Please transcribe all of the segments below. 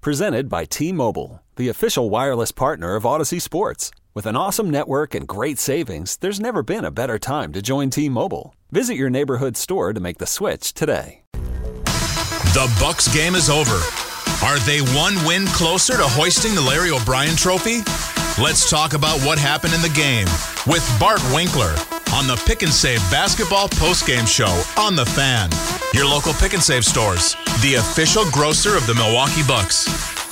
Presented by T Mobile, the official wireless partner of Audacy Sports. With an awesome network and great savings, there's never been a better time to join T Mobile. Visit your neighborhood store to make the switch today. The Bucks game is over. Are they one win closer to hoisting the Larry O'Brien trophy? Let's talk about what happened in the game with Bart Winkler on the Pick and Save basketball postgame show on the Fan. Your local Pick and Save stores, the official grocer of the Milwaukee Bucks.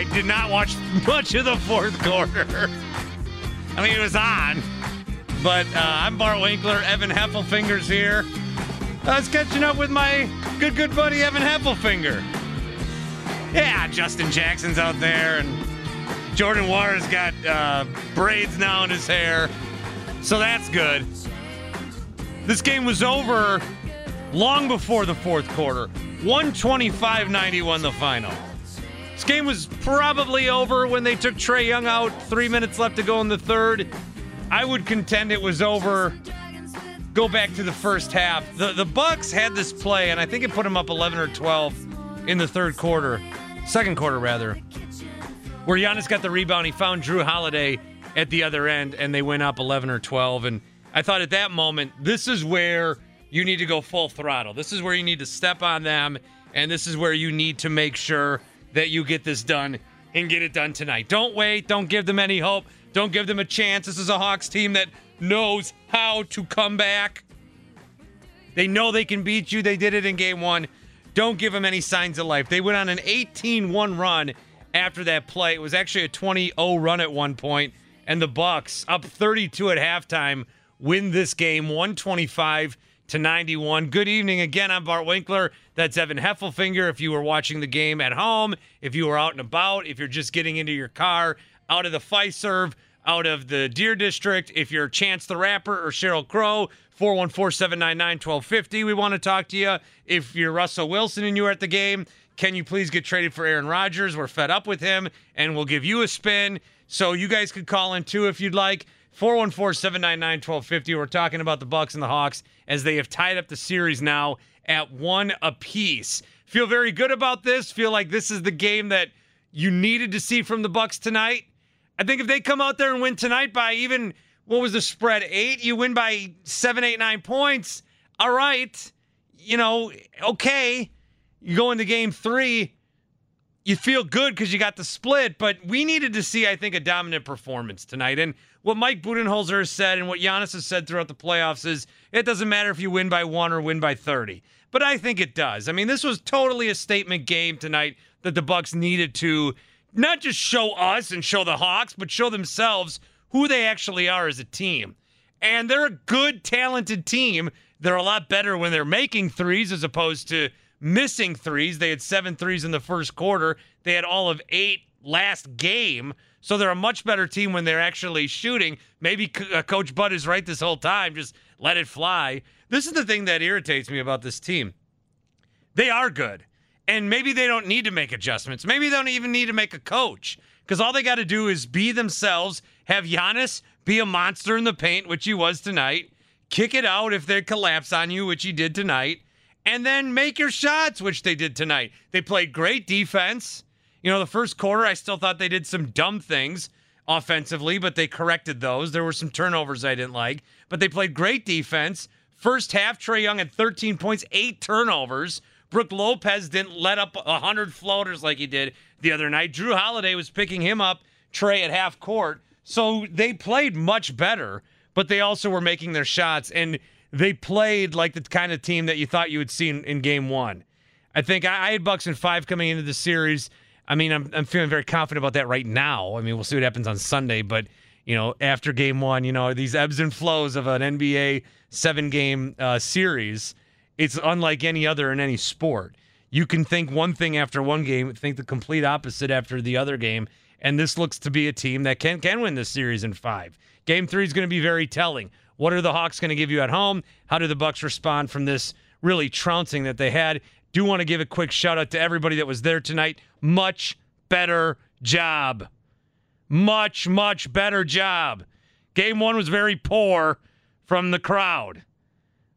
I did not watch much of the fourth quarter. I mean, it was on. But uh, I'm Bart Winkler. Evan Heffelfinger's here. I was catching up with my good, good buddy Evan Heffelfinger. Yeah, Justin Jackson's out there, and Jordan Nwora's got uh, braids now in his hair. So that's good. This game was over long before the fourth quarter. 125 91 the final. This game was probably over when they took Trae Young out, three minutes left to go in the third. I would contend it was over. Go back to the first half. The the Bucks had this play, and I think it put them up 11 or 12 in the third quarter, second quarter rather, where Giannis got the rebound. He found Jrue Holiday at the other end, and they went up 11 or 12. And I thought at that moment, this is where you need to go full throttle. This is where you need to step on them, and this is where you need to make sure that you get this done and get it done tonight. Don't wait. Don't give them any hope. Don't give them a chance. This is a Hawks team that knows how to come back. They know they can beat you. They did it in game one. Don't give them any signs of life. They went on an 18 1 run after that play. It was actually a 20 0 run at one point, and the Bucks up 32 at halftime win this game 125 to 91. Good evening again. I'm Bart Winkler. That's Evan Heffelfinger. If you were watching the game at home, if you were out and about, if you're just getting into your car, out of the Fiserv, out of the Deer District, if you're Chance the Rapper or Sheryl Crow, 414 799 1250. We want to talk to you. If you're Russell Wilson and you're at the game, can you please get traded for Aaron Rodgers? We're fed up with him and we'll give you a spin. So you guys could call in too if you'd like. 414-799-1250. We're talking about the Bucks and the Hawks as they have tied up the series now at one apiece. Feel very good about this. Feel like this is the game that you needed to see from the Bucks tonight. I think if they come out there and win tonight by even what was the spread? Eight? You win by seven, eight, nine points. All right. You know, okay. You go into game three you feel good because you got the split, but we needed to see, I think, a dominant performance tonight. And what Mike Budenholzer has said and what Giannis has said throughout the playoffs is it doesn't matter if you win by one or win by 30. But I think it does. I mean, this was totally a statement game tonight that the Bucks needed to not just show us and show the Hawks, but show themselves who they actually are as a team. And they're a good, talented team. They're a lot better when they're making threes as opposed to missing threes. They had seven threes in the first quarter. They had all of eight last game. So they're a much better team when they're actually shooting. Maybe uh, Coach Bud is right this whole time. Just let it fly. This is the thing that irritates me about this team. They are good. And maybe they don't need to make adjustments. Maybe they don't even need to make a coach because all they got to do is be themselves, have Giannis be a monster in the paint, which he was tonight, kick it out if they collapse on you, which he did tonight, and then make your shots, which they did tonight. They played great defense. You know, the first quarter, I still thought they did some dumb things offensively, but they corrected those. There were some turnovers I didn't like, but they played great defense. First half, Trae Young had 13 points, eight turnovers. Brook Lopez didn't let up 100 floaters like he did the other night. Jrue Holiday was picking him up, Trae at half court. So they played much better, but they also were making their shots, and they played like the kind of team that you thought you would see in, in game one. I think I, I had Bucks in five coming into the series. I mean, I'm, I'm feeling very confident about that right now. I mean, we'll see what happens on Sunday, but you know, after game one, you know, these ebbs and flows of an NBA seven game uh, series, it's unlike any other in any sport. You can think one thing after one game, think the complete opposite after the other game, and this looks to be a team that can can win this series in five. Game three is going to be very telling. What are the Hawks going to give you at home? How do the Bucks respond from this really trouncing that they had? Do want to give a quick shout out to everybody that was there tonight. Much better job. Much, much better job. Game one was very poor from the crowd.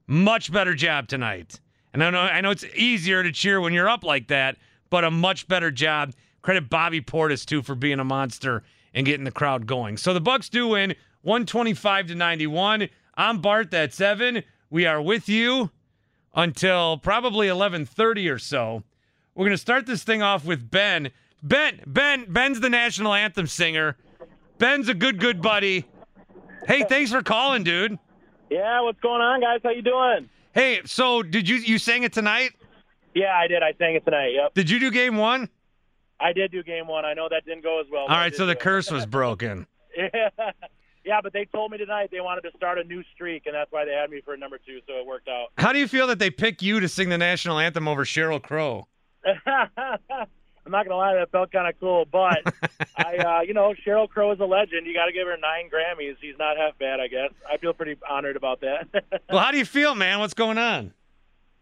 Much better job tonight. And I know I know it's easier to cheer when you're up like that, but a much better job. Credit Bobby Portis too for being a monster and getting the crowd going. So the Bucks do win 125 to 91. I'm Bart, that's Evan. We are with you until probably 11:30 or so. We're going to start this thing off with Ben. Ben, Ben, Ben's the national anthem singer. Ben's a good good buddy. Hey, thanks for calling, dude. Yeah, what's going on, guys? How you doing? Hey, so did you you sang it tonight? Yeah, I did. I sang it tonight. Yep. Did you do game 1? I did do game 1. I know that didn't go as well. All right, so the curse was broken. yeah. Yeah, but they told me tonight they wanted to start a new streak, and that's why they had me for number two, so it worked out. How do you feel that they pick you to sing the national anthem over Sheryl Crow? I'm not gonna lie, that felt kind of cool. But I, uh, you know, Sheryl Crow is a legend. You got to give her nine Grammys. She's not half bad, I guess. I feel pretty honored about that. well, how do you feel, man? What's going on?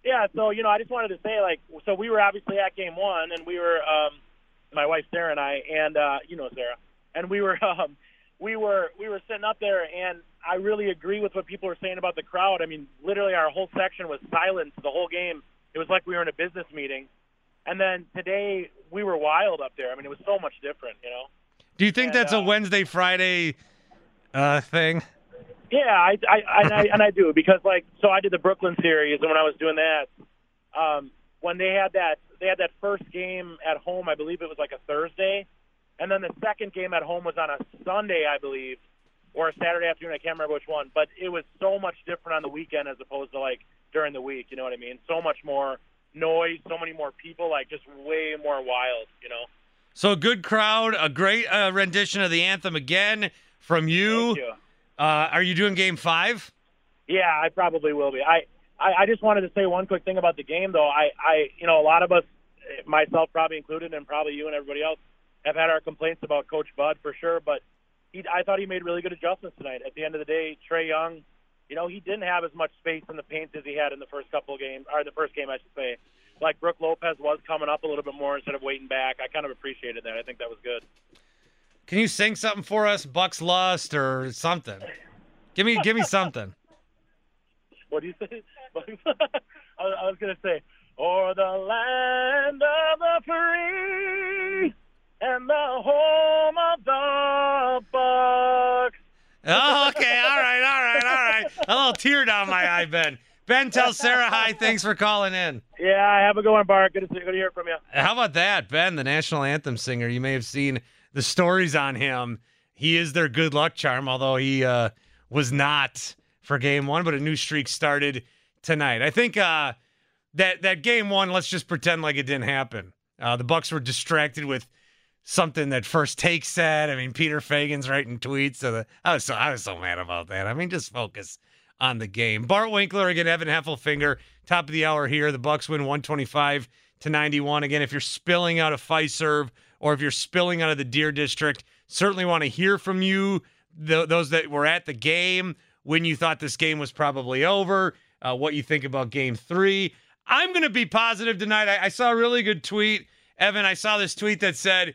Yeah, so you know, I just wanted to say, like, so we were obviously at game one, and we were, um, my wife Sarah and I, and uh, you know Sarah, and we were, um, we were, we were sitting up there, and I really agree with what people were saying about the crowd. I mean, literally, our whole section was silent the whole game. It was like we were in a business meeting and then today we were wild up there. I mean, it was so much different, you know. Do you think and, that's uh, a Wednesday Friday uh, thing? Yeah, I, I, I, and I and I do because like so I did the Brooklyn series, and when I was doing that, um, when they had that they had that first game at home, I believe it was like a Thursday, and then the second game at home was on a Sunday, I believe, or a Saturday afternoon. I can't remember which one, but it was so much different on the weekend as opposed to like during the week. You know what I mean? So much more noise, so many more people, like just way more wild, you know. So good crowd, a great uh, rendition of the anthem again from you. Thank you. Uh, are you doing game five? Yeah, I probably will be. I, I, I just wanted to say one quick thing about the game, though. I, I, you know, a lot of us, myself probably included, and probably you and everybody else, have had our complaints about Coach Bud for sure. But he, I thought he made really good adjustments tonight. At the end of the day, Trae Young you know, he didn't have as much space in the paint as he had in the first couple of games, or the first game, I should say. Like Brook Lopez was coming up a little bit more instead of waiting back. I kind of appreciated that. I think that was good. Can you sing something for us, Bucks Lust or something? Give me, give me something. What do you say? I was gonna say, "Or the land of the free and the home of the Bucks." Oh, okay, all right, all right, all right. A little tear down my eye, Ben. Ben, tell Sarah hi. Thanks for calling in. Yeah, have a good one, Bart. Good to, see, good to hear from you. How about that, Ben, the national anthem singer? You may have seen the stories on him. He is their good luck charm, although he uh, was not for game one, but a new streak started tonight. I think uh, that that game one, let's just pretend like it didn't happen. Uh, the Bucks were distracted with – something that first take said. I mean, Peter Fagan's writing tweets. So the, I was so I was so mad about that. I mean, just focus on the game. Bart Winkler again, Evan Heffelfinger, top of the hour here. The Bucks win 125 to 91. Again, if you're spilling out of Fiserv or if you're spilling out of the Deer District, certainly want to hear from you. Those that were at the game when you thought this game was probably over, uh, what you think about Game Three. I'm going to be positive tonight. I, I saw a really good tweet, Evan. I saw this tweet that said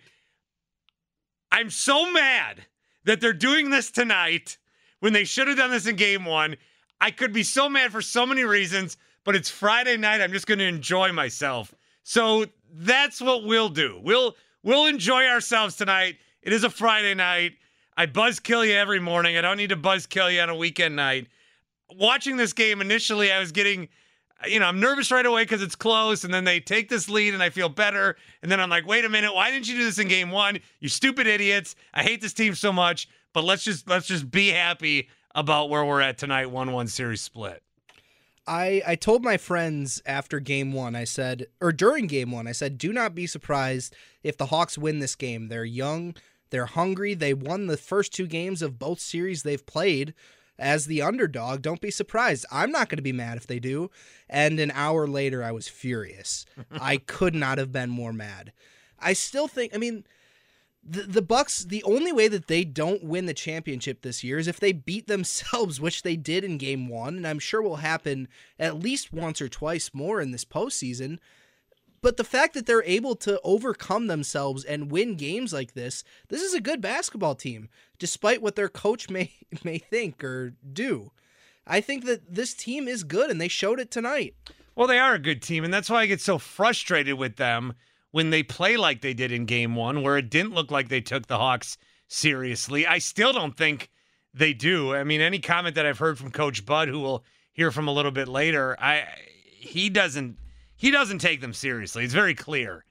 I'm so mad that they're doing this tonight when they should have done this in game one. I could be so mad for so many reasons, but it's Friday night. I'm just going to enjoy myself. So that's what we'll do. We'll we'll enjoy ourselves tonight. It is a Friday night. I buzz kill you every morning. I don't need to buzz kill you on a weekend night. watching this game initially, I was getting, you know, I'm nervous right away because it's close, and then they take this lead, and I feel better, and then I'm like, wait a minute, why didn't you do this in game one? You stupid idiots! I hate this team so much, but let's just let's just be happy about where we're at tonight, one-one series split. I, I told my friends after game one, I said, or during game one, I said, do not be surprised if the Hawks win this game. They're young, they're hungry, they won the first two games of both series they've played as the underdog. Don't be surprised. I'm not going to be mad if they do. And an hour later, I was furious. I could not have been more mad. I still think, I mean, the, the Bucks, the only way that they don't win the championship this year is if they beat themselves, which they did in game one, and I'm sure will happen at least once or twice more in this postseason. But the fact that they're able to overcome themselves and win games like this, this is a good basketball team, despite what their coach may may think or do. I think that this team is good and they showed it tonight. Well, they are a good team, and that's why I get so frustrated with them when they play like they did in game one, where it didn't look like they took the Hawks seriously. I still don't think they do. I mean, any comment that I've heard from Coach Bud, who we'll hear from a little bit later, I he doesn't he doesn't take them seriously. It's very clear.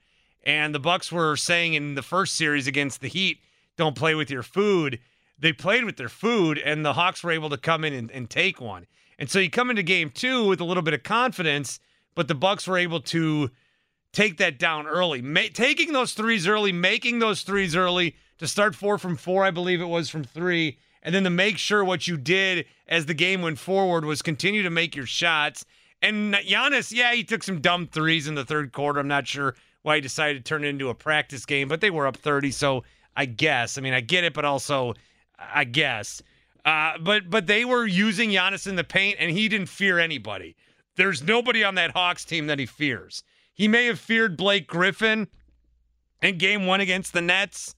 And the Bucks were saying in the first series against the Heat, don't play with your food. They played with their food, and the Hawks were able to come in and, and take one. And so you come into game two with a little bit of confidence, but the Bucks were able to take that down early. Ma- taking those threes early, making those threes early to start four from four, I believe it was from three, and then to make sure what you did as the game went forward was continue to make your shots. And Giannis, yeah, he took some dumb threes in the third quarter. I'm not sure why he decided to turn it into a practice game, but they were up 30, so I guess. I mean, I get it, but also I guess. Uh, but but they were using Giannis in the paint, and he didn't fear anybody. There's nobody on that Hawks team that he fears. He may have feared Blake Griffin in game one against the Nets.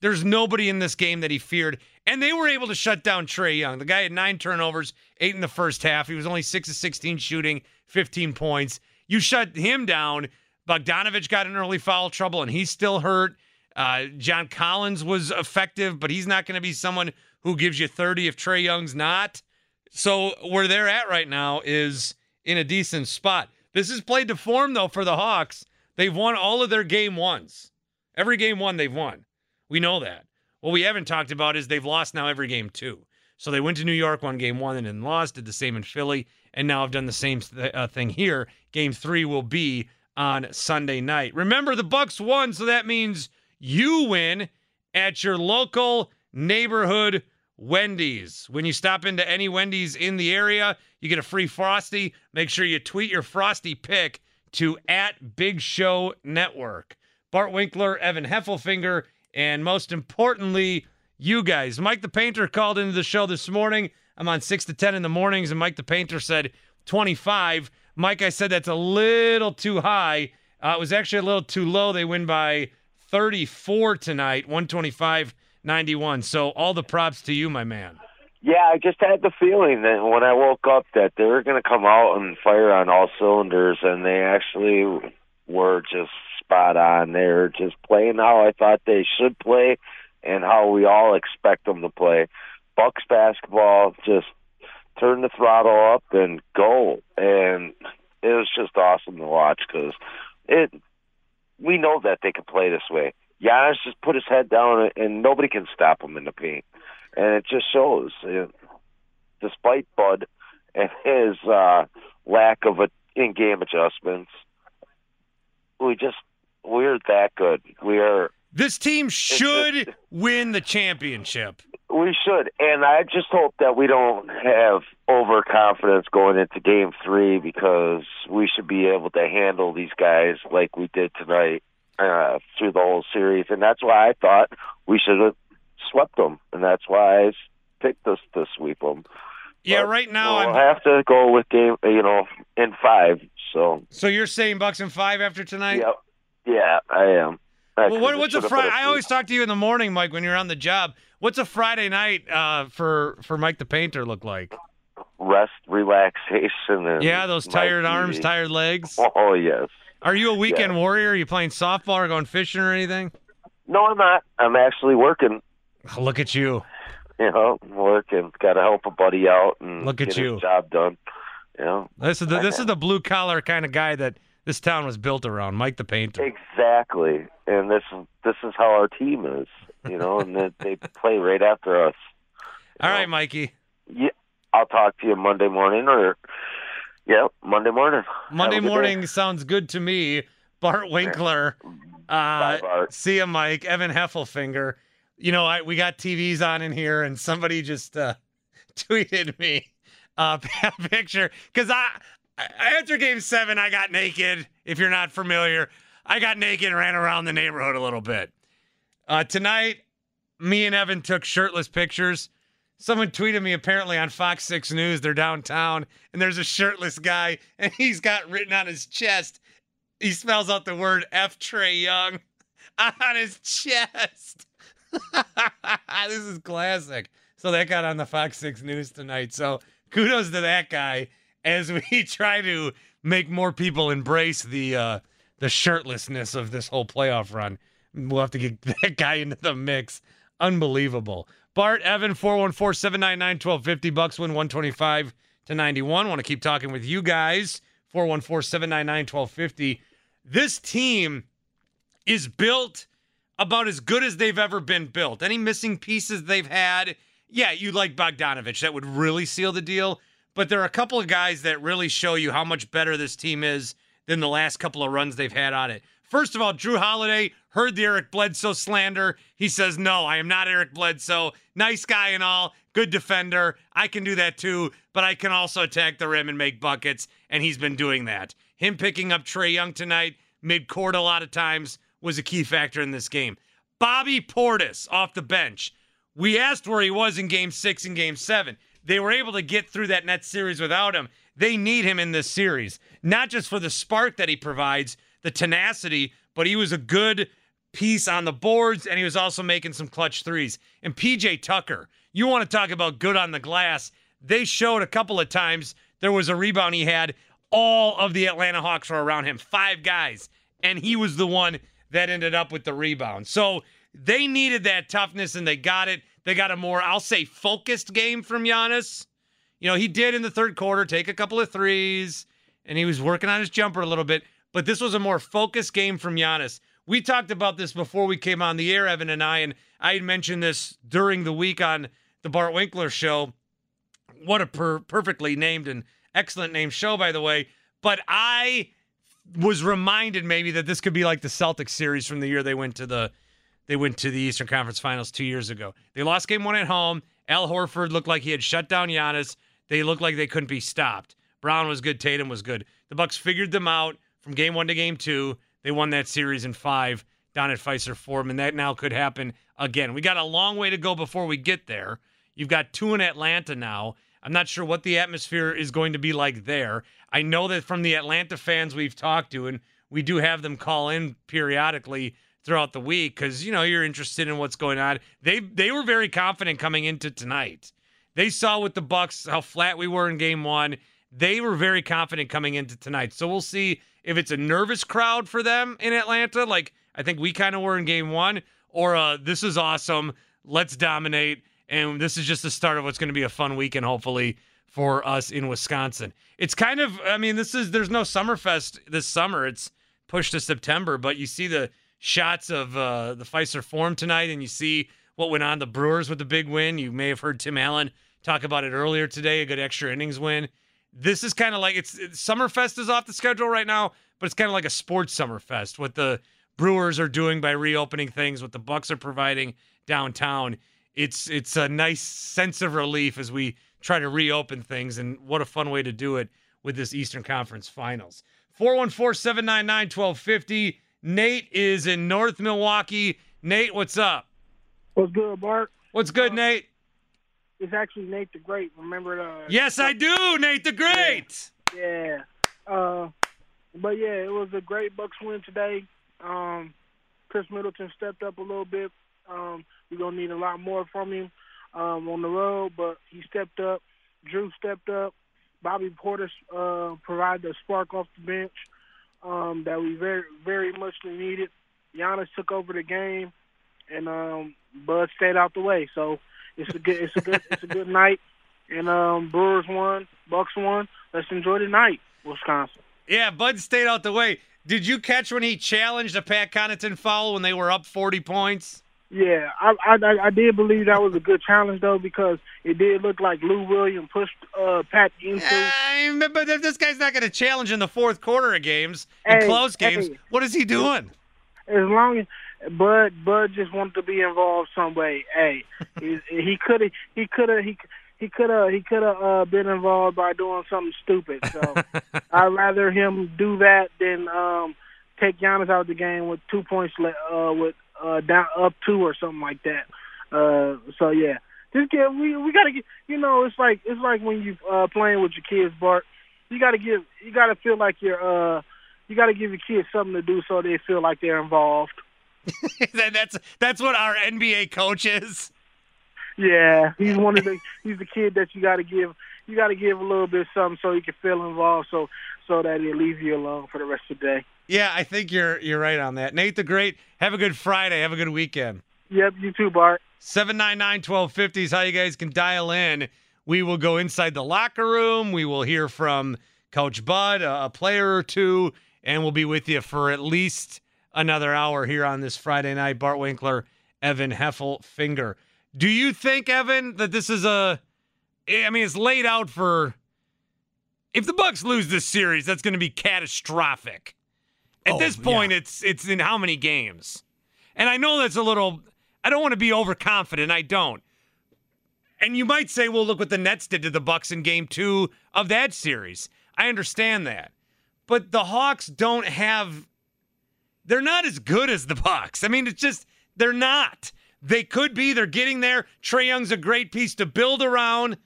There's nobody in this game that he feared. And they were able to shut down Trae Young. The guy had nine turnovers, eight in the first half. He was only six of 16 shooting, 15 points. You shut him down. Bogdanovich got in early foul trouble, and he's still hurt. Uh, John Collins was effective, but he's not going to be someone who gives you 30 if Trae Young's not. So where they're at right now is in a decent spot. This is played to form, though, for the Hawks. They've won all of their game ones. Every game one they've won. We know that. What we haven't talked about is they've lost now every game two. So they went to New York, won game one, and then lost. Did the same in Philly, and now I've done the same th- uh, thing here. Game three will be on Sunday night. Remember, the Bucks won, so that means you win at your local neighborhood Wendy's. When you stop into any Wendy's in the area, you get a free Frosty. Make sure you tweet your Frosty pick to at Big Show Network. Bart Winkler, Evan Heffelfinger, and most importantly, you guys. Mike the Painter called into the show this morning. I'm on 6 to 10 in the mornings, and Mike the Painter said 25. Mike, I said that's a little too high. Uh, it was actually a little too low. They win by 34 tonight, 125 91. So all the props to you, my man. Yeah, I just had the feeling that when I woke up that they were going to come out and fire on all cylinders, and they actually were just spot on. They were just playing how I thought they should play and how we all expect them to play. Bucks basketball just turn the throttle up and go, and it was just awesome to watch because it. We know that they can play this way. Giannis just put his head down, and nobody can stop him in the paint, and it just shows. Uh, despite Bud and his uh, lack of a in-game adjustments, we just we're that good. We are. This team should win the championship. We should, and I just hope that we don't have overconfidence going into Game Three because we should be able to handle these guys like we did tonight uh, through the whole series, and that's why I thought we should have swept them, and that's why I picked us to sweep them. Yeah, But right now we'll I'm. have to go with game, you know, in five. So So you're saying Bucks in five after tonight? yeah, yeah, I am. I Well, what, what's a Friday? I always talk to you in the morning, Mike, when you're on the job. What's a Friday night uh, for for Mike the Painter look like? rest, relaxation, and Yeah, those tired arms, TV. tired legs. Oh yes. Are you a weekend warrior? Are you playing softball or going fishing or anything? No, I'm not. I'm actually working. Look at you. you know, work and got to help a buddy out and Look at get you. job done. You know, This is the this is the blue collar kind of guy that this town was built around, Mike the painter. exactly. And this this is how our team is. You know, and they, they play right after us. All right, Mikey. Yeah, I'll talk to you Monday morning or. Yeah, Monday morning. Monday good day. morning sounds good to me. Bart Winkler. Uh, Bye, Bart. see you, Mike. Evan Heffelfinger. You know, I, we got TVs on in here, and somebody just uh, tweeted me uh, a picture because I after Game Seven, I got naked. If you're not familiar, I got naked and ran around the neighborhood a little bit. Uh, tonight, me and Evan took shirtless pictures. Someone tweeted me apparently on Fox 6 News. They're downtown, and there's a shirtless guy, and he's got written on his chest. He spells out the word F. Trae Young on his chest. this is classic. So that got on the Fox 6 News tonight. So kudos to that guy as we try to make more people embrace the uh, the shirtlessness of this whole playoff run. We'll have to get that guy into the mix. Unbelievable. Bart, Evan, 414 799 1250. Bucks win 125 to 91. Want to keep talking with you guys. 414 799 1250. This team is built about as good as they've ever been built. Any missing pieces they've had, yeah, you like Bogdanovich. That would really seal the deal. But there are a couple of guys that really show you how much better this team is than the last couple of runs they've had on it. First of all, Jrue Holiday heard the Eric Bledsoe slander. He says, No, I am not Eric Bledsoe. Nice guy and all, good defender. I can do that too, but I can also attack the rim and make buckets, and he's been doing that. Him picking up Trae Young tonight, mid court a lot of times, was a key factor in this game. Bobby Portis off the bench. We asked where he was in game six and game seven. They were able to get through that net series without him. They need him in this series, not just for the spark that he provides, the tenacity, but he was a good piece on the boards and he was also making some clutch threes. And PJ Tucker, you want to talk about good on the glass. They showed a couple of times there was a rebound he had. All of the Atlanta Hawks were around him, five guys, and he was the one that ended up with the rebound. So they needed that toughness and they got it. They got a more, I'll say, focused game from Giannis. You know, he did in the third quarter take a couple of threes and he was working on his jumper a little bit, but this was a more focused game from Giannis. We talked about this before we came on the air, Evan and I, and I had mentioned this during the week on the Bart Winkler show. What a per- perfectly named and excellent named show, by the way. But I was reminded maybe that this could be like the Celtics series from the year they went to the they went to the Eastern Conference Finals two years ago. They lost game one at home. Al Horford looked like he had shut down Giannis. They looked like they couldn't be stopped. Brown was good. Tatum was good. The Bucks figured them out from game one to game two. They won that series in five down at Fiserv Forum, and that now could happen again. We got a long way to go before we get there. You've got two in Atlanta now. I'm not sure what the atmosphere is going to be like there. I know that from the Atlanta fans we've talked to, and we do have them call in periodically throughout the week because you know you're interested in what's going on. They they were very confident coming into tonight. They saw with the Bucks how flat we were in game one. They were very confident coming into tonight. So we'll see if it's a nervous crowd for them in Atlanta, like I think we kind of were in game one, or uh, this is awesome. Let's dominate. And this is just the start of what's going to be a fun weekend, hopefully, for us in Wisconsin. It's kind of, I mean, this is, there's no Summerfest this summer. It's pushed to September, but you see the shots of uh, the Fiserv Forum tonight, and you see what went on the Brewers with the big win. You may have heard Tim Allen talk about it earlier today, a good extra innings win. This is kind of like it's, it's Summerfest is off the schedule right now, but it's kind of like a sports Summerfest. What the Brewers are doing by reopening things, what the Bucks are providing downtown. It's it's a nice sense of relief as we try to reopen things, and what a fun way to do it with this Eastern Conference Finals. 414-799-1250. Nate is in North Milwaukee. Nate, what's up? What's good, Bart? What's good, Nate? It's actually Nate the Great. Remember the? Yes, I do, Nate the Great. Yeah. Uh, but yeah, it was a great Bucks win today. Um, Khris Middleton stepped up a little bit. Um, we're gonna need a lot more from him um, on the road, but he stepped up. Jrue stepped up. Bobby Porter uh, provided a spark off the bench um, that we very, very muchly needed. Giannis took over the game, and um, Bud stayed out the way. So it's a good it's a good it's a good night. And um, Brewers won, Bucks won. Let's enjoy the night, Wisconsin. Yeah, Bud stayed out the way. Did you catch when he challenged a Pat Connaughton foul when they were up 40 points? Yeah, I, I I did believe that was a good challenge though because it did look like Lou Williams pushed uh, Pat into. Uh, but if this guy's not going to challenge in the fourth quarter of games, and Hey, close games, hey. what is he doing? As long as Bud Bud just wanted to be involved some way. Hey, he he could have he could have he he could have he could have uh, been involved by doing something stupid. So I'd rather him do that than um, take Giannis out of the game with two points le- uh, with uh, down up two or something like that. Uh, so yeah, just get we we gotta get you know it's like it's like when you uh, playing with your kids, Bart. You gotta give you gotta feel like you're uh you gotta give your kids something to do so they feel like they're involved. That- that's that's what our NBA coach is. Yeah, he's one of the he's the kid that you got to give you got to give a little bit of something so he can feel involved, so so that he leaves you alone for the rest of the day. Yeah, I think you're you're right on that. Nate the Great, have a good Friday. Have a good weekend. Yep, you too, Bart. 799-1250 is how you guys can dial in. We will go inside the locker room. We will hear from Coach Bud, a, a player or two, and we'll be with you for at least another hour here on this Friday night. Bart Winkler, Evan Heffelfinger. Do you think, Evan, that this is a I mean, it's laid out for if the Bucks lose this series, that's going to be catastrophic. At Oh, this point, it's it's in how many games? And I know that's a little. I don't want to be overconfident. I don't. And you might say, well, look what the Nets did to the Bucks in Game Two of that series. I understand that, but the Hawks don't have. They're not as good as the Bucks. I mean, it's just they're not. They could be. They're getting there. Trae Young's a great piece to build around.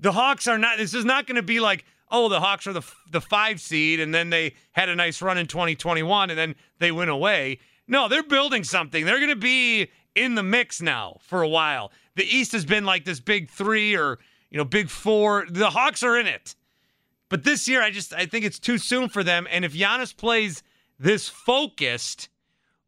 The Hawks are not. This is not going to be like, oh, the Hawks are the the five seed, and then they had a nice run in 2021, and then they went away. No, they're building something. They're going to be in the mix now for a while. The East has been like this big three or you know big four. The Hawks are in it, but this year I just I think it's too soon for them. And if Giannis plays this focused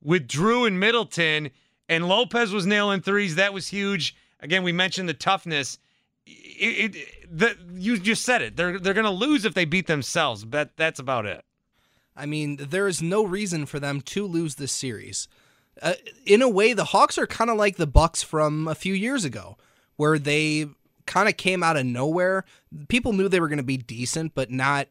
with Jrue and Middleton, and Lopez was nailing threes, that was huge. Again, we mentioned the toughness. It, it, the, you just said it. They're they're to lose if they beat themselves. But that's about it. I mean, there is no reason for them to lose this series. Uh, in a way, the Hawks are kind of like the Bucks from a few years ago, where they kind of came out of nowhere. People knew they were going to be decent, but not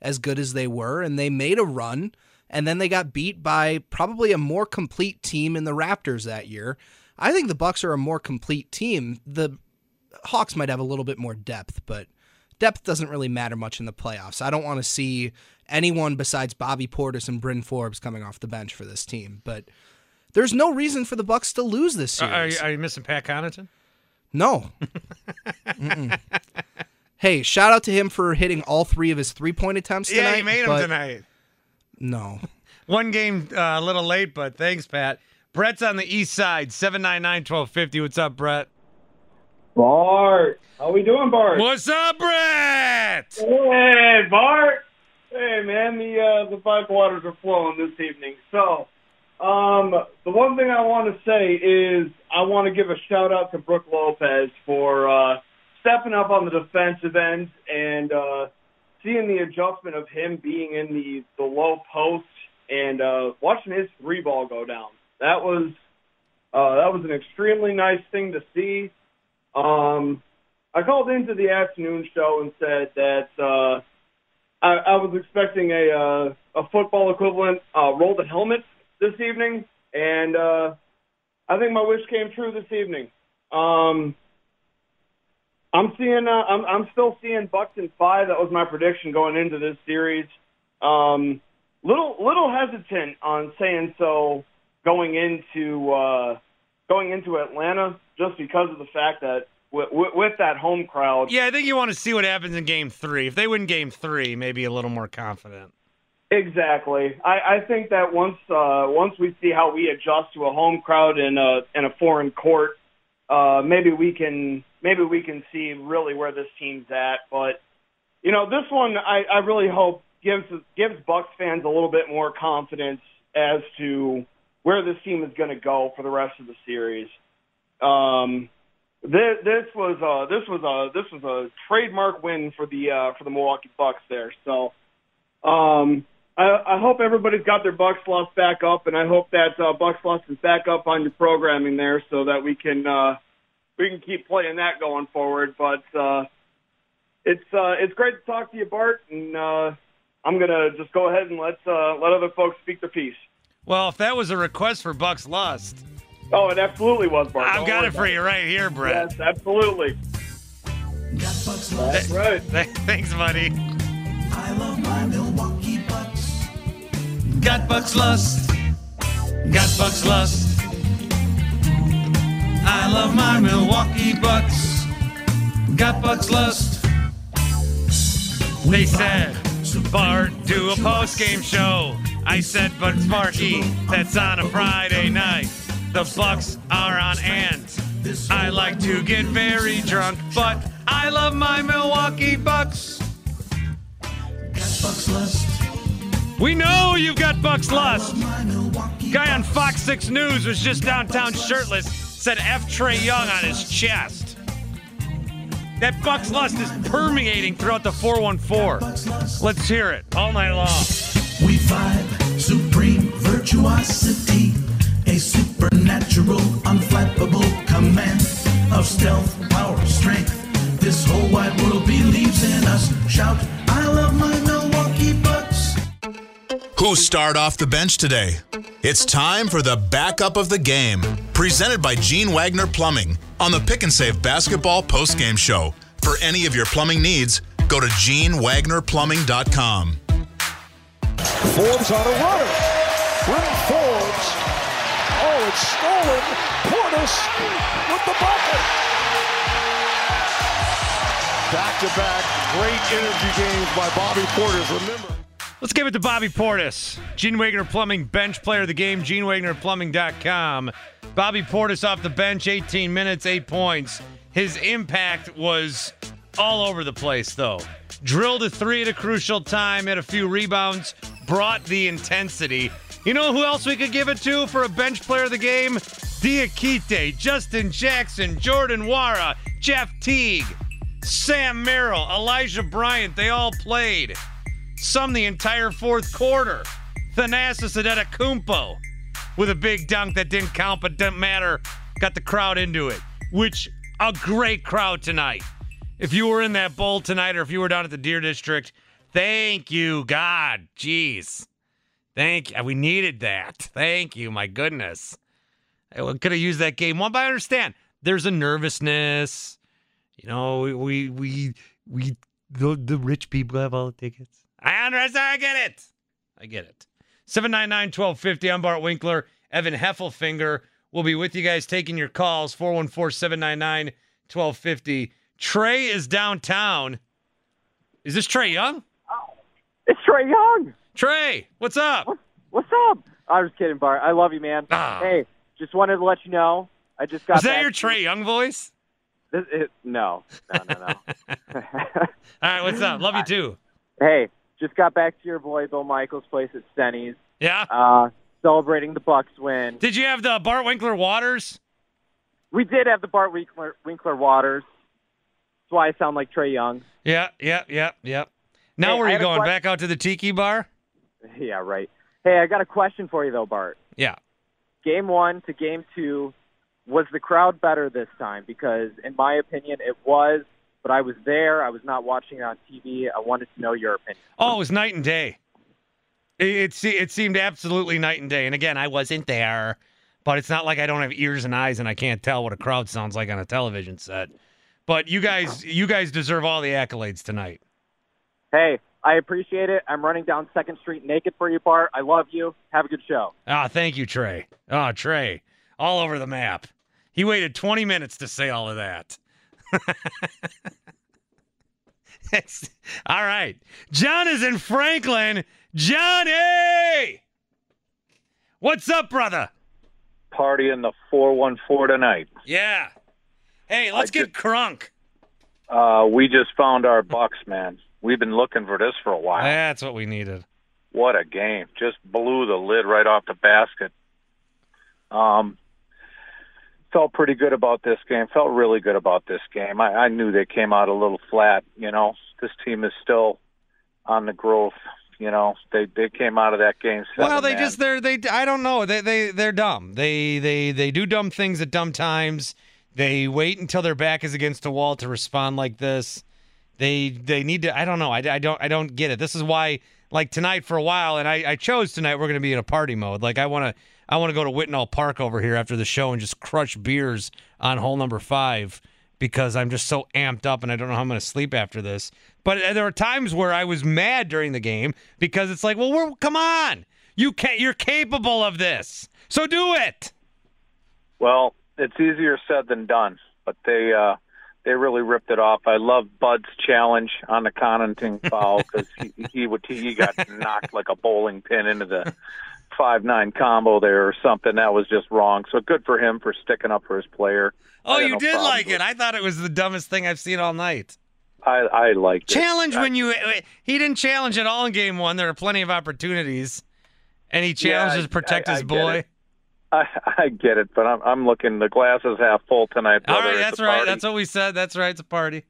as good as they were, and they made a run. And then they got beat by probably a more complete team in the Raptors that year. I think the Bucks are a more complete team. The Hawks might have a little bit more depth, but depth doesn't really matter much in the playoffs. I don't want to see anyone besides Bobby Portis and Bryn Forbes coming off the bench for this team. But there's no reason for the Bucks to lose this Are, are, you- are you missing Pat Connaughton? no. Hey, shout out to him for hitting all three of his three point attempts tonight. yeah, you made them tonight. No. One game uh, a little late, but thanks, Pat. Brett's on the east side, 799-1250. What's up, Brett? Bart, how are we doing, Bart? What's up, Brett? Hey, Bart. Hey, man, the uh, the five waters are flowing this evening. So, um, the one thing I want to say is I want to give a shout out to Brook Lopez for uh, stepping up on the defensive end and uh, seeing the adjustment of him being in the the low post and uh, watching his three ball go down. That was uh, that was an extremely nice thing to see. Um, I called into the afternoon show and said that uh, I, I was expecting a uh, a football equivalent uh, roll the helmet this evening, and uh, I think my wish came true this evening. Um, I'm seeing uh, I'm I'm still seeing Bucks in five. That was my prediction going into this series. Um, little little hesitant on saying so going into uh, going into Atlanta just because of the fact that with, with, that home crowd. Yeah, I think you want to see what happens in game three. If they win game three, maybe a little more confident. Exactly. I, I think that once uh, once we see how we adjust to a home crowd in a in a foreign court, uh, maybe we can maybe we can see really where this team's at. But you know, this one I, I really hope gives gives Bucks fans a little bit more confidence as to where this team is going to go for the rest of the series. Um, This, this was uh this was a this was a trademark win for the uh, for the Milwaukee Bucks there. So, um, I, I hope everybody's got their Bucks Lust back up, and I hope that uh, Bucks Lust is back up on your programming there, so that we can uh, we can keep playing that going forward. But uh, it's uh, it's great to talk to you, Bart, and uh, I'm gonna just go ahead and let uh, let other folks speak their piece. Well, if that was a request for Bucks Lust, Oh, it absolutely was, Bart. I've Don't got it for you right here, Brett. Yes, absolutely. Got Bucks Lust. That's right. Thanks, buddy. I love my Milwaukee Bucks. Got Bucks Lust. Got Bucks Lust. I love my Milwaukee Bucks. Got Bucks Lust. They said, Bart, do a post game show. I said, but Sparky, that's on a Friday night. The Bucks are on and I like to get very drunk, but I love my Milwaukee Bucks. Bucks Lust. We know you've got Bucks Lust. Guy on Fox 6 News was just downtown shirtless, said F. Trae Young on his chest. That Bucks Lust is permeating throughout the 414. Let's hear it all night long. We vibe, virtuosity, a supernatural, unflappable command of stealth, power, strength. This whole wide world believes in us. Shout, I love my Milwaukee Bucks. Who start off the bench today? It's time for the backup of the game, presented by Gene Wagner Plumbing on the Pick and Save Basketball postgame show. For any of your plumbing needs, go to genewagnerplumbing.com. Forbes on a runner. Bryn Forbes. Oh, it's stolen. Portis with the bucket. Back to back great energy games by Bobby Portis. Remember. Let's give it to Bobby Portis. Gene Wagner Plumbing, bench player of the game, genewagnerplumbing.com. Bobby Portis off the bench, 18 minutes, 8 points. His impact was all over the place, though. Drilled a three at a crucial time, had a few rebounds, brought the intensity. You know who else we could give it to for a bench player of the game? Diakite, Justin Jackson, Jordan Nwora, Jeff Teague, Sam Merrill, Elijah Bryant. They all played. Some the entire fourth quarter. Thanasis Antetokounmpo with a big dunk that didn't count but didn't matter. Got the crowd into it, which a great crowd tonight. If you were in that bowl tonight or if you were down at the Deer District, thank you, God. Jeez. Thank you. We needed that. Thank you. My goodness. I could have used that game one, but I understand. There's a nervousness. You know, we we we, the, the rich people have all the tickets. I understand. I get it. I get it. 799 1250. I'm Bart Winkler. Evan Heffelfinger will be with you guys taking your calls. 414 799 1250. Trey is downtown. Is this Trae Young? It's Trae Young. Trey, what's up? What's up? I was kidding, Bart. I love you, man. Ah. Hey, just wanted to let you know. I just got. Is that back your Trae Young voice? This, it, no, no, no, no. All right, what's up? Love you too. hey, just got back to your boy Bill Michaels' place at Steny's. Yeah. Uh, celebrating the Bucks win. Did you have the Bart Winkler Waters? We did have the Bart Winkler, Winkler Waters. That's why I sound like Trae Young. Yeah, yeah, yeah, yeah. Now hey, where are you going? Back out to the Tiki Bar? Yeah, right. Hey, I got a question for you though, Bart. Yeah. Game one to game two, was the crowd better this time? Because in my opinion, it was. But I was there. I was not watching it on TV. I wanted to know your opinion. Oh, it was night and day. It, it, se- it seemed absolutely night and day. And again, I wasn't there, but it's not like I don't have ears and eyes and I can't tell what a crowd sounds like on a television set. But you guys, you guys deserve all the accolades tonight. Hey, I appreciate it. I'm running down Second Street naked for you, Bart. I love you. Have a good show. Ah, thank you, Trey. Ah, Trey, all over the map. He waited 20 minutes to say all of that. All right. John is in Franklin. Johnny! What's up, brother? Party in the 414 tonight. Yeah. Hey, let's get crunk. Uh, we just found our Bucks, man. We've been looking for this for a while. That's what we needed. What a game. Just blew the lid right off the basket. Um, felt pretty good about this game. Felt really good about this game. I, I knew they came out a little flat. You know, this team is still on the growth. You know, they they came out of that game. Seven, Well, they man. just they're they I don't know. They they they're dumb. They they they do dumb things at dumb times. They wait until their back is against a wall to respond like this. They they need to I don't know. I, I don't I don't get it. This is why like tonight for a while and I I chose tonight we're going to be in a party mode. Like I want to I want to go to Whitnall Park over here after the show and just crush beers on hole number 5 because I'm just so amped up and I don't know how I'm going to sleep after this. But uh, there are times where I was mad during the game because it's like, well, we're come on, you can't, you're capable of this, so do it. Well, it's easier said than done, but they uh they really ripped it off. I love Bud's challenge on the Connaughton foul because he he would he got knocked like a bowling pin into the five nine combo there or something. That was just wrong. So good for him for sticking up for his player. Oh, you no did like it. I thought it was the dumbest thing I've seen all night. I I liked it. Challenge I- when you he didn't challenge at all in game one. There are plenty of opportunities, and he Yeah, challenges protect I- his I get boy. I, I get it, but I'm I'm looking. The glass is half full tonight. All brother. right, It's that's right. That's what we said. That's right. It's a party.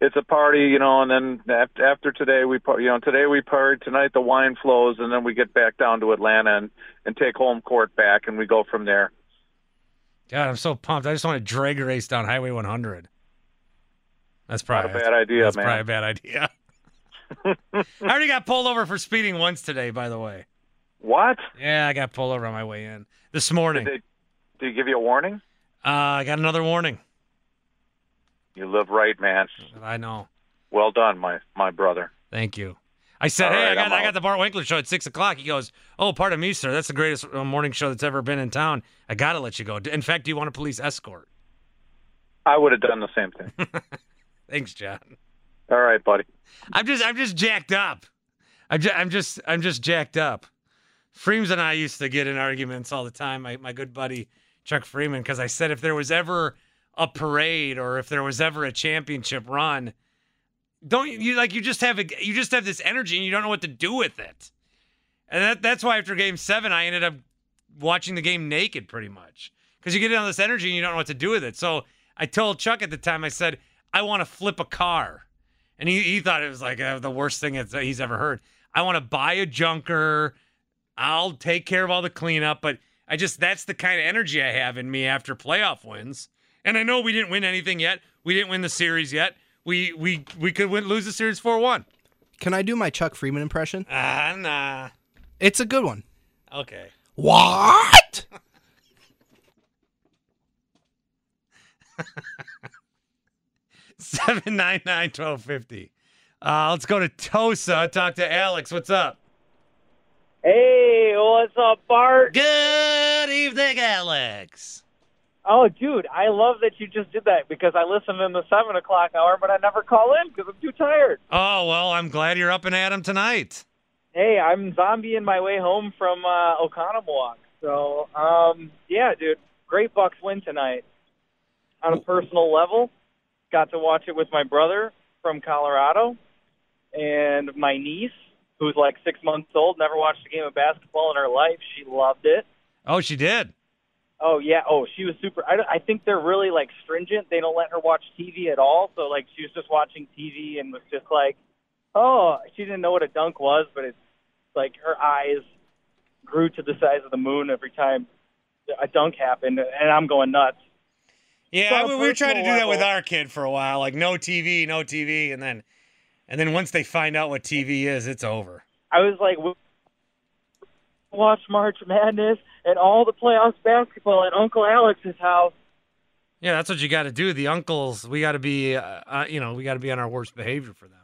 it's a party, you know, and then after, today we, par- you know, today we party, tonight the wine flows, and then we get back down to Atlanta and and take home court back, and we go from there. God, I'm so pumped. I just want to drag race down Highway 100. That's Not probably a bad idea, that's man. probably a bad idea. I already got pulled over for speeding once today, by the way. What? Yeah, I got pulled over on my way in this morning. Did they, did they give you a warning? Uh, I got another warning. You live right, man. I know. Well done, my my brother. Thank you. I said, All hey, I right, got I'm I got the Bart Winkler show at six o'clock. He goes, oh, pardon me, sir. That's the greatest uh, morning show that's ever been in town. I gotta let you go. In fact, do you want a police escort? I would have done the same thing. Thanks, John. All right, buddy. I'm just I'm just jacked up. I'm just I'm just I'm just jacked up. Freems and I used to get in arguments all the time. My my good buddy Chuck Freeman, because I said if there was ever a parade or if there was ever a championship run, don't you- like you just have a, you just have this energy and you don't know what to do with it. And that that's why after game seven I ended up watching the game naked pretty much. Because you get in on this energy and you don't know what to do with it. So I told Chuck at the time, I said, I want to flip a car. And he, he thought it was like uh, the worst thing he's ever heard. I want to buy a junker. I'll take care of all the cleanup, but I just that's the kind of energy I have in me after playoff wins. And I know we didn't win anything yet. We didn't win the series yet. We we we could win, lose the series four one. Can I do my Chuck Freeman impression? Ah nah. It's a good one. Okay. What? Seven nine nine twelve fifty. Uh, let's go to Tosa. Talk to Alex. What's up? Hey, what's up, Bart? Good evening, Alex. Oh, dude, I love that you just did that because I listen in the seven o'clock hour, but I never call in because I'm too tired. Oh well, I'm glad you're up and at 'em tonight. Hey, I'm zombieing my way home from uh, Oconomowoc. So, um, yeah, dude, great Bucks win tonight. On a personal level, got to watch it with my brother from Colorado and my niece, who's like six months old, never watched a game of basketball in her life. She loved it. Oh, she did. Oh yeah. Oh, she was super. I, don't- I think they're really like stringent. They don't let her watch TV at all. So like she was just watching TV and was just like, oh, she didn't know what a dunk was, but it's like her eyes grew to the size of the moon every time a dunk happened, and I'm going nuts. Yeah, So I- we were trying to do personal that with our kid for a while, like no TV, no TV, and then and then once they find out what TV is, it's over. I was like, watch March Madness and all the playoffs basketball at Uncle Alex's house. Yeah, that's what you got to do. The uncles, we got to be, uh, uh, you know, we got to be on our worst behavior for them.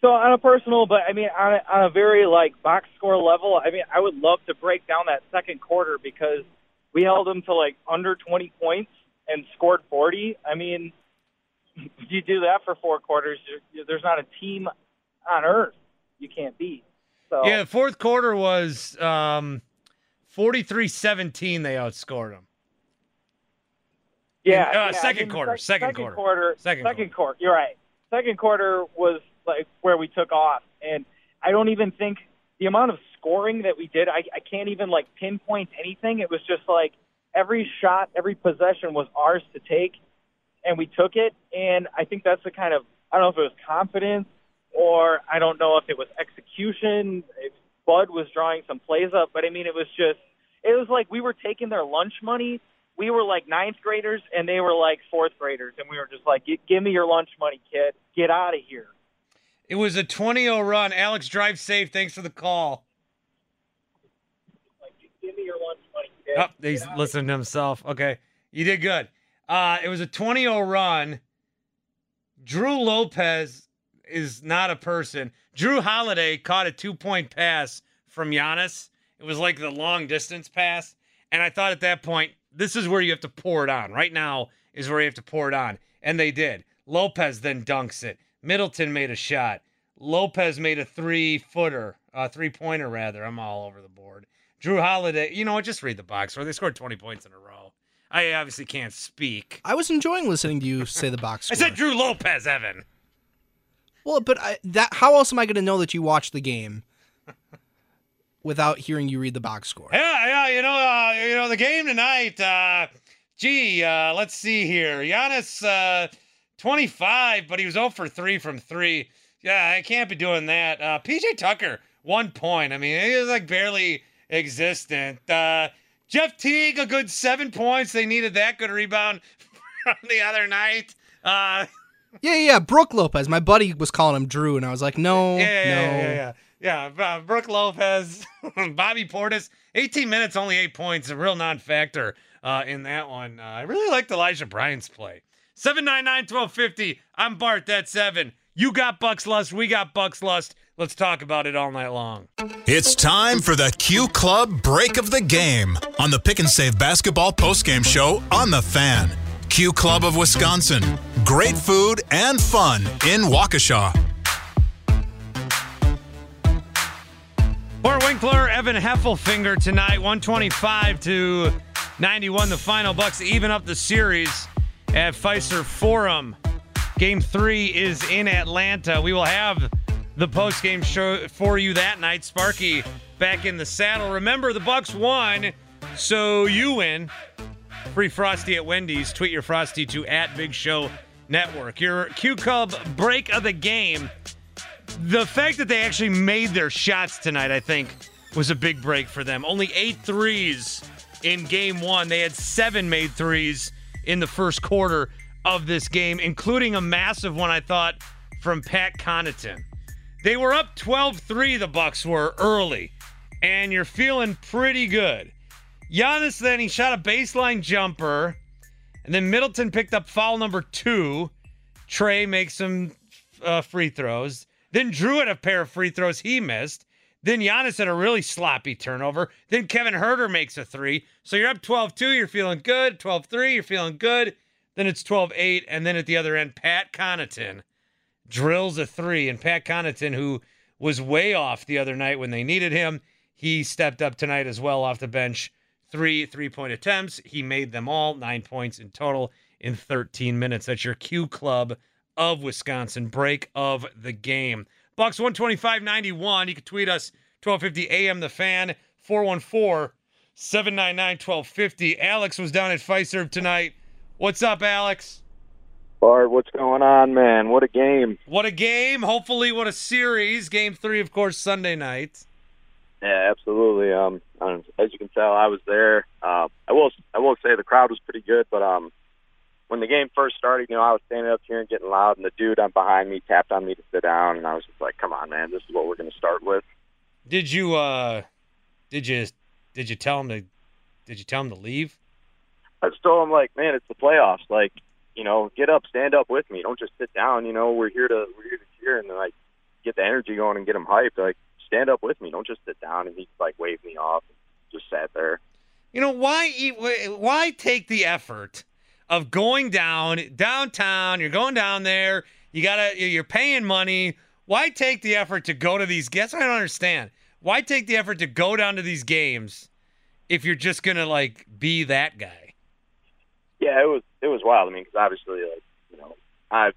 So on a personal, but I mean on a, on a very like box score level, I mean I would love to break down that second quarter because we held them to like under 20 points and scored 40. I mean, if you do that for four quarters, you're, there's not a team on earth you can't beat. So Yeah, fourth quarter was um, 43-17. They outscored them. Yeah, Uh, yeah, I second mean, quarter, sec- second quarter. second Second quarter, You're right. Second quarter was like where we took off, and I don't even think the amount of scoring that we did. I, I can't even like pinpoint anything. It was just like every shot, every possession was ours to take, and we took it. And I think that's the kind of I don't know if it was confidence or I don't know if it was execution. If Bud was drawing some plays up, but I mean, it was just it was like we were taking their lunch money. We were like ninth graders, and they were like fourth graders, and we were just like, "Give me your lunch money, kid. Get out of here." It was a 20-0 run. Alex, drive safe. Thanks for the call. Give me your lunch money, kid. Oh, he's listening to himself. Okay, you did good. Uh, it was a 20-0 run. Drew Lopez is not a person. Jrue Holiday caught a two-point pass from Giannis. It was like the long distance pass, and I thought at that point, this is where you have to pour it on. Right now is where you have to pour it on, and they did. Lopez then dunks it. Middleton made a shot. Lopez made a three-footer, uh, three-pointer rather. I'm all over the board. Jrue Holiday, you know what? Just read the box score. They scored 20 points in a row. I obviously can't speak. I was enjoying listening to you say the box score. I said Drew Lopez, Evan. Well, but I, that how else am I going to know that you watched the game without hearing you read the box score? Yeah, yeah, you know, uh, you know the game tonight. Uh, gee, uh, let's see here. Giannis, uh, 25, but he was 0 for 3 from 3. Yeah, I can't be doing that. Uh, PJ Tucker, one point. I mean, he was like barely existent. Jeff Teague, a good seven points. They needed that good rebound from the other night. Uh, Yeah, yeah, Brook Lopez. My buddy was calling him Drew, and I was like, no, yeah, yeah, no. yeah, yeah, yeah. Yeah, uh, Brook Lopez, Bobby Portis, 18 minutes, only eight points, a real non-factor uh, in that one. Uh, I really liked Elijah Bryant's play. 799-1250. I'm Bart, that's seven. You got Bucks Lust, we got Bucks Lust. Let's talk about it all night long. It's time for the Q Club break of the game on the Pick and Save basketball postgame show on the Fan. Q Club of Wisconsin. Great food and fun in Waukesha. Bart Winkler, Evan Heffelfinger tonight, 125 to 91. The final Bucks even up the series at Fiserv Forum. Game three is in Atlanta. We will have the post-game show for you that night. Sparky back in the saddle. Remember, the Bucks won, so you win. Free Frosty at Wendy's. Tweet your Frosty to at Big Show Network. Your Q Club break of the game. The fact that they actually made their shots tonight, I think, was a big break for them. Only eight threes in game one. They had seven made threes in the first quarter of this game, including a massive one, I thought, from Pat Connaughton. They were up 12-3, the Bucks were early, and you're feeling pretty good. Giannis then he shot a baseline jumper, and then Middleton picked up foul number two. Trae makes some uh, free throws. Then Jrue had a pair of free throws he missed. Then Giannis had a really sloppy turnover. Then Kevin Huerter makes a three. So you're up 12 2, you're feeling good. 12 3, you're feeling good. Then it's 12 8. And then at the other end, Pat Connaughton drills a three. And Pat Connaughton, who was way off the other night when they needed him, he stepped up tonight as well off the bench. Three three point attempts. He made them all, nine points in total in 13 minutes. That's your Q Club of Wisconsin break of the game. Bucks 125.91. You can tweet us 1250 AM the fan 414 799 1250. Alex was down at Fiserv tonight. What's up, Alex? Bart, what's going on, man? What a game. What a game. Hopefully, what a series. Game three, of course, Sunday night. Yeah, absolutely. Um, um, as you can tell, I was there. Uh, I will, I will say the crowd was pretty good, but um, when the game first started, you know, I was standing up here and getting loud, and the dude on behind me tapped on me to sit down, and I was just like, "Come on, man, this is what we're going to start with." Did you uh did you did you tell him to did you tell him to leave? I just told him like, "Man, it's the playoffs. Like, you know, get up, stand up with me. Don't just sit down. You know, we're here to we're here to cheer and like get the energy going and get them hyped. Like, stand up with me. Don't just sit down." And he like waved me off, and just sat there. You know, why why take the effort of going down downtown, you're going down there, you got to you're paying money. Why take the effort to go to these games? I don't understand. Why take the effort to go down to these games if you're just going to like be that guy? Yeah, it was it was wild. I mean, because obviously, like you know, I,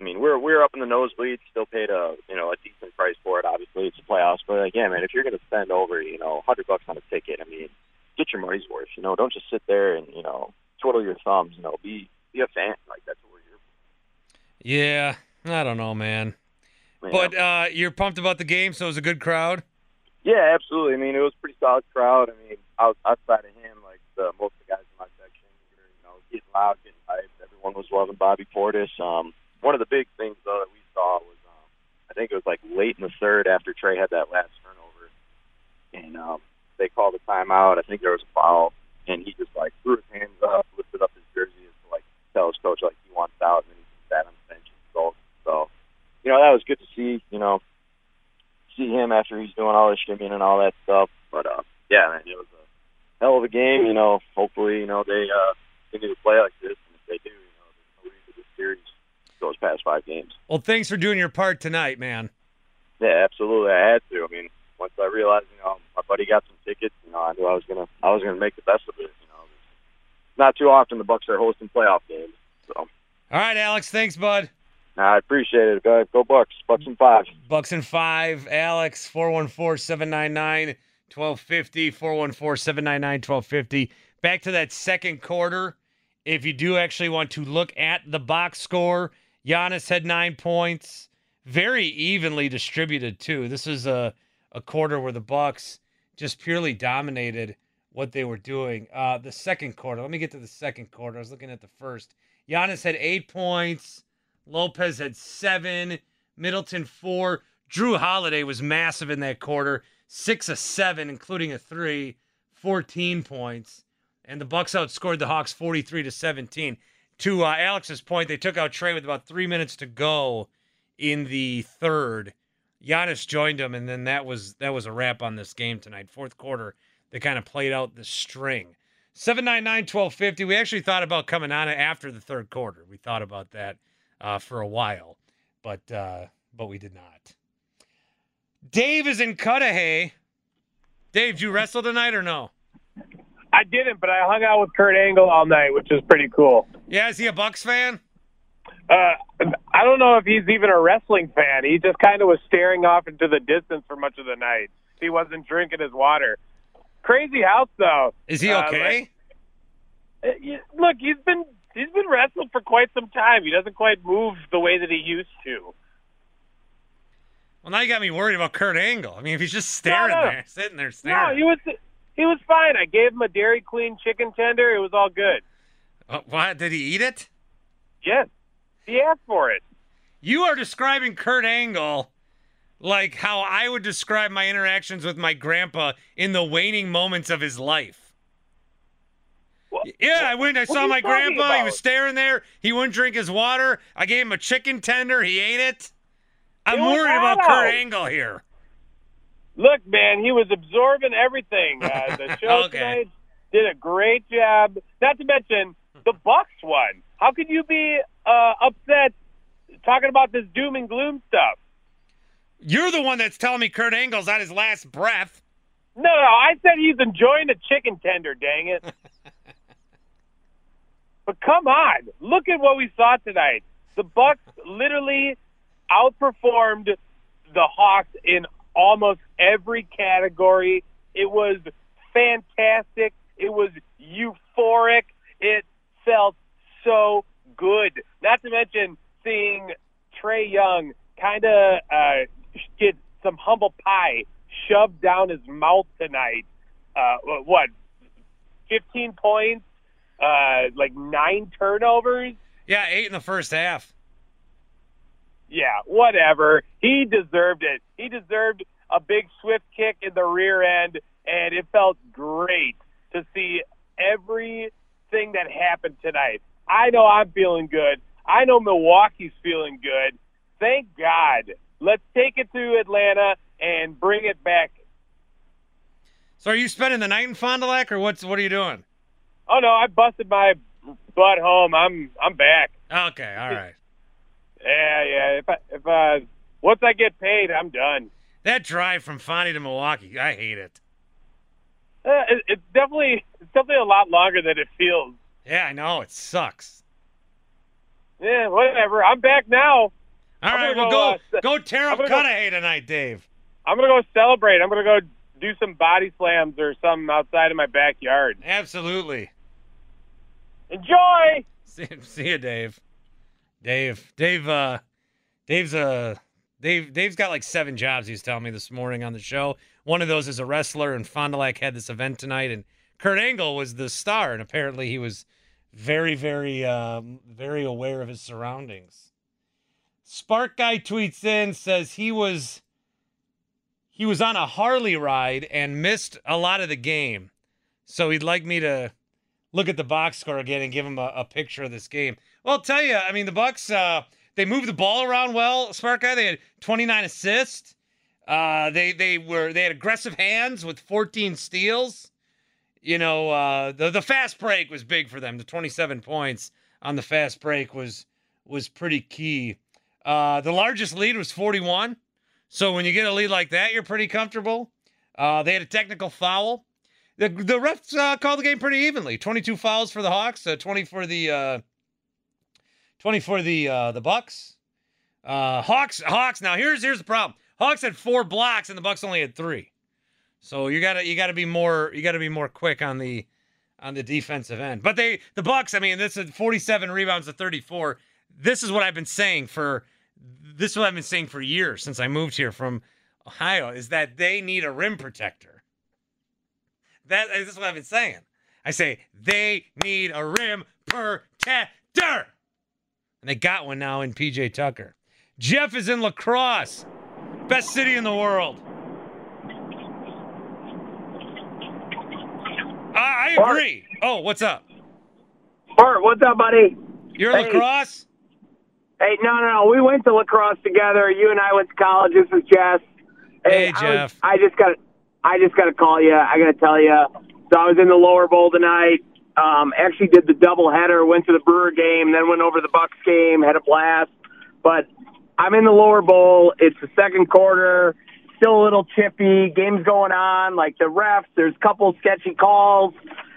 I mean, we're we're up in the nosebleeds, still paid a you know a decent price for it. Obviously, it's the playoffs, but like, yeah, man, if you're gonna spend over you know hundred bucks on a ticket, I mean, get your money's worth. You know, don't just sit there and you know twiddle your thumbs. You know, be be a fan. Like that's what we're here. Yeah, I don't know, man. for. But uh, you're pumped about the game, so it was a good crowd. Yeah, absolutely. I mean, it was a pretty solid crowd. I mean, outside of him, like the, most of the guys in my section were, you know, getting loud, getting hyped. Everyone was loving Bobby Portis. Um, one of the big things though that we saw was, um, I think it was like late in the third after Trae had that last turnover, and um, they called a timeout. I think there was a foul, and he just like threw his hands up, lifted up his jersey to like tell his coach like he wants out, and then he sat on the bench and sulked. So, you know, that was good to see. You know, see him after he's doing all his shimmying and all that stuff. But uh, yeah, man, it was a hell of a game. You know, hopefully, you know they uh, continue to play like this, and if they do, you know, there's no reason this series goes past five games. Well, thanks for doing your part tonight, man. Yeah, absolutely, I had to. I mean, once I realized, you know, my buddy got some tickets, you know, I knew I was gonna, I was gonna make the best of it. You know, not too often the Bucks are hosting playoff games, so All right, Alex. Thanks, bud. I appreciate it. Go, go Bucks, Bucks and five. Bucks and five. Alex, 414 799 1250. 414 799 1250. Back to that second quarter. If you do actually want to look at the box score, Giannis had nine points. Very evenly distributed, too. This is a, a quarter where the Bucks just purely dominated what they were doing. Uh, the second quarter, let me get to the second quarter. I was looking at the first. Giannis had eight points. Lopez had seven. Middleton four. Jrue Holiday was massive in that quarter. Six of seven, including a three. 14 points. And the Bucks outscored the Hawks 43 to 17. To uh, Alex's point, they took out Trae with about three minutes to go in the third. Giannis joined him, and then that was that was a wrap on this game tonight. Fourth quarter, they kind of played out the string. 799 1250. We actually thought about coming on after the third quarter. We thought about that uh, for a while, but uh, but we did not. Dave is in Cudahy. Dave, you wrestle tonight or no? I didn't, but I hung out with Kurt Angle all night, which is pretty cool. Yeah, is he a Bucks fan? Uh, I don't know if he's even a wrestling fan. He just kind of was staring off into the distance for much of the night. He wasn't drinking his water. Crazy house, though. Is he Uh, okay? uh, you- look, he's been he's been wrestling for quite some time. He doesn't quite move the way that he used to. Well, now you got me worried about Kurt Angle. I mean, if he's just staring no. there, sitting there staring. No, he was he was fine. I gave him a Dairy Queen chicken tender. It was all good. Uh, what? Did he eat it? Yes, he asked for it. You are describing Kurt Angle like how I would describe my interactions with my grandpa in the waning moments of his life. yeah, I went. I what saw my grandpa. He was staring there. He wouldn't drink his water. I gave him a chicken tender. He ate it. I'm It worried about. Kurt Angle here. Look, man, he was absorbing everything. Uh, the show Okay. tonight did a great job. Not to mention the Bucks won. How could you be uh, upset talking about this doom and gloom stuff? You're the one that's telling me Kurt Angle's on his last breath. No, no, I said he's enjoying the chicken tender. Dang it! but come on, look at what we saw tonight. The Bucks literally outperformed the Hawks in almost every category. It was fantastic. It was euphoric. It felt so good. Not to mention seeing Trae Young kind of uh, get some humble pie shoved down his mouth tonight. Uh, what, 15 points, uh, like nine turnovers? Yeah, eight in the first half. Yeah, whatever. He deserved it. He deserved a big swift kick in the rear end, and it felt great to see everything that happened tonight. I know I'm feeling good. I know Milwaukee's feeling good. Thank God. Let's take it to Atlanta and bring it back. So, are you spending the night in Fond du Lac, or what's what are you doing? Oh no, I busted my butt home. I'm I'm back. Okay, all right. Yeah, yeah. If I, if uh, once I get paid, I'm done. That drive from Fondy to Milwaukee, I hate it. Uh, it, it's definitely it's definitely a lot longer than it feels. Yeah, I know it sucks. Yeah, whatever. I'm back now. All right, well, go uh, go tear up Cudahy tonight, Dave. I'm gonna go celebrate. I'm gonna go do some body slams or something outside of my backyard. Absolutely. Enjoy. See, see you, Dave. Dave. Dave. Uh, Dave's a Dave's got like seven jobs. He was telling me this morning on the show. One of those is a wrestler, and Fond du Lac had this event tonight, and Kurt Angle was the star, and apparently he was very, very, um, very aware of his surroundings. Spark guy tweets in says he was he was on a Harley ride and missed a lot of the game, so he'd like me to look at the box score again and give him a, a picture of this game. Well, I'll tell you, I mean, the Bucks uh, they moved the ball around well. Spark guy, they had 29 assists. Uh, they they were they had aggressive hands with 14 steals. You know, uh, the the fast break was big for them. The 27 points on the fast break was was pretty key. Uh, the largest lead was 41. So when you get a lead like that, you're pretty comfortable. Uh, they had a technical foul. The the refs uh, called the game pretty evenly. 22 fouls for the Hawks, uh, 20 for the uh, 20 for the uh, the Bucks. Uh, Hawks Hawks. Now here's here's the problem. Hawks had four blocks and the Bucks only had three. So you gotta you gotta be more you gotta be more quick on the on the defensive end. But they the Bucks. I mean, this is 47 rebounds to 34. This is what I've been saying for this is what I've been saying for years since I moved here from Ohio. Is that they need a rim protector. That is what I've been saying. I say they need a rim protector. And they got one now in PJ Tucker. Jeff is in La Crosse. Best city in the world. I, I agree. Oh, what's up? Bart, what's up, buddy? You're in Hey. La Crosse? Hey, no, no, no. We went to La Crosse together. You and I went to college. This is Jess. Hey, I was- Jeff. I, just got. I just got to call you. I got to tell you. So I was in the lower bowl tonight. Um, actually did the double header. Went to the Brewer game, then went over to the Bucks game. Had a blast. But I'm in the lower bowl. It's the second quarter. Still a little chippy. Game's going on. Like the refs, there's a couple sketchy calls,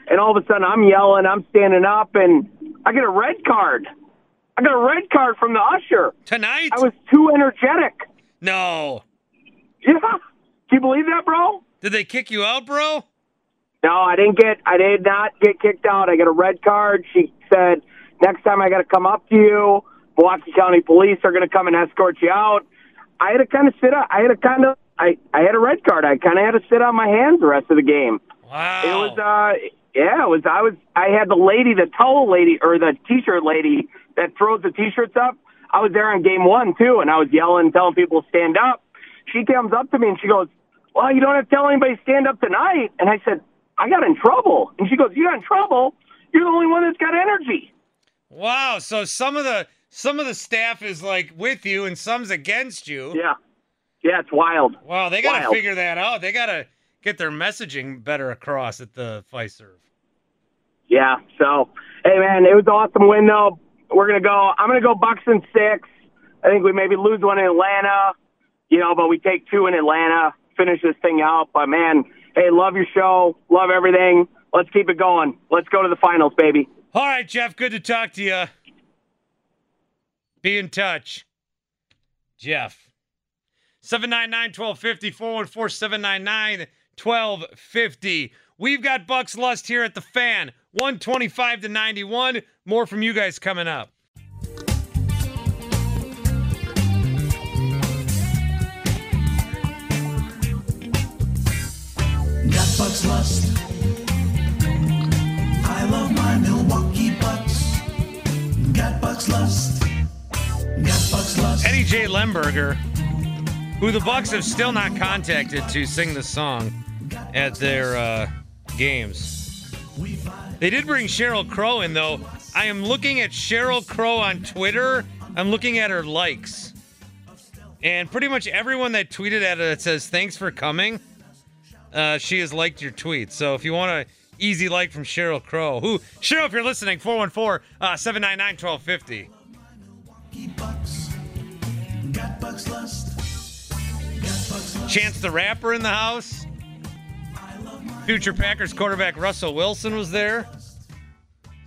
and all of a sudden I'm yelling. I'm standing up, and I get a red card. I got a red card from the usher. Tonight? I was too energetic. No. Yeah. Can you believe that, bro? Did they kick you out, bro? No, I didn't get. I did not get kicked out. I got a red card. She said next time I got to come up to you. Milwaukee County Police are going to come and escort you out. I had to kind of sit. up. I had to kind of. I I had a red card. I kind of had to sit on my hands the rest of the game. Wow. It was. uh Yeah, it was. I was. I had the lady, the towel lady, or the t-shirt lady that throws the t-shirts up. I was there on game one too, and I was yelling, telling people stand up. She comes up to me and she goes, "Well, you don't have to tell anybody stand up tonight." And I said, "I got in trouble." And she goes, "You got in trouble? You're the only one that's got energy." Wow. So some of the some of the staff is like with you and some's against you. Yeah. Yeah, it's wild. Wow, they gotta Wild. figure that out. They gotta get their messaging better across at the Fiserv. Yeah. So, hey man, it was an awesome win though. We're gonna go. I'm gonna go Bucks in six. I think we maybe lose one in Atlanta, you know, but we take two in Atlanta. Finish this thing out. But man, hey, love your show. Love everything. Let's keep it going. Let's go to the finals, baby. All right, Jeff, good to talk to you. Be in touch. Jeff. 799-1250, 414-799-1250. We've got Bucks Lust here at the fan. 125 to 91. More from you guys coming up. Bucks Lust. I love my Milwaukee Bucks. Got Bucks Lust. Got Bucks Lust. Eddie J. Lemberger, who the Bucks have still not contacted to sing the song at their uh, games. They did bring Sheryl Crow in, though. I am looking at Sheryl Crow on Twitter. I'm looking at her likes. And pretty much everyone that tweeted at her that says, thanks for coming, uh, she has liked your tweet. So if you want a easy like from Sheryl Crow, who, Sheryl, if you're listening, 414 uh, 799 1250. Got Bucks Lust. Got Bucks Lust. Chance the Rapper in the house. Future Packers quarterback Russell Wilson was there.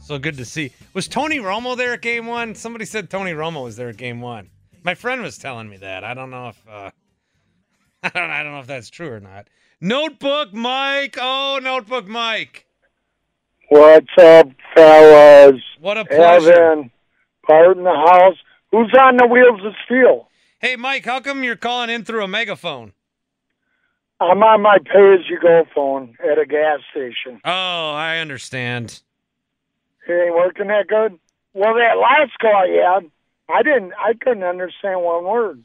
So good to see. Was Tony Romo there at game one? Somebody said Tony Romo was there at game one. My friend was telling me that. I don't know if uh, I don't I don't know if that's true or not. Notebook Mike. Oh, Notebook Mike. What's up, fellas? What a pleasure. Evan, part in the house. Who's on the wheels of steel? Hey, Mike, how come you're calling in through a megaphone? I'm on my pay-as-you-go phone at a gas station. Oh, I understand. It ain't working that good. Well, that last call you had, I didn't. I couldn't understand one word.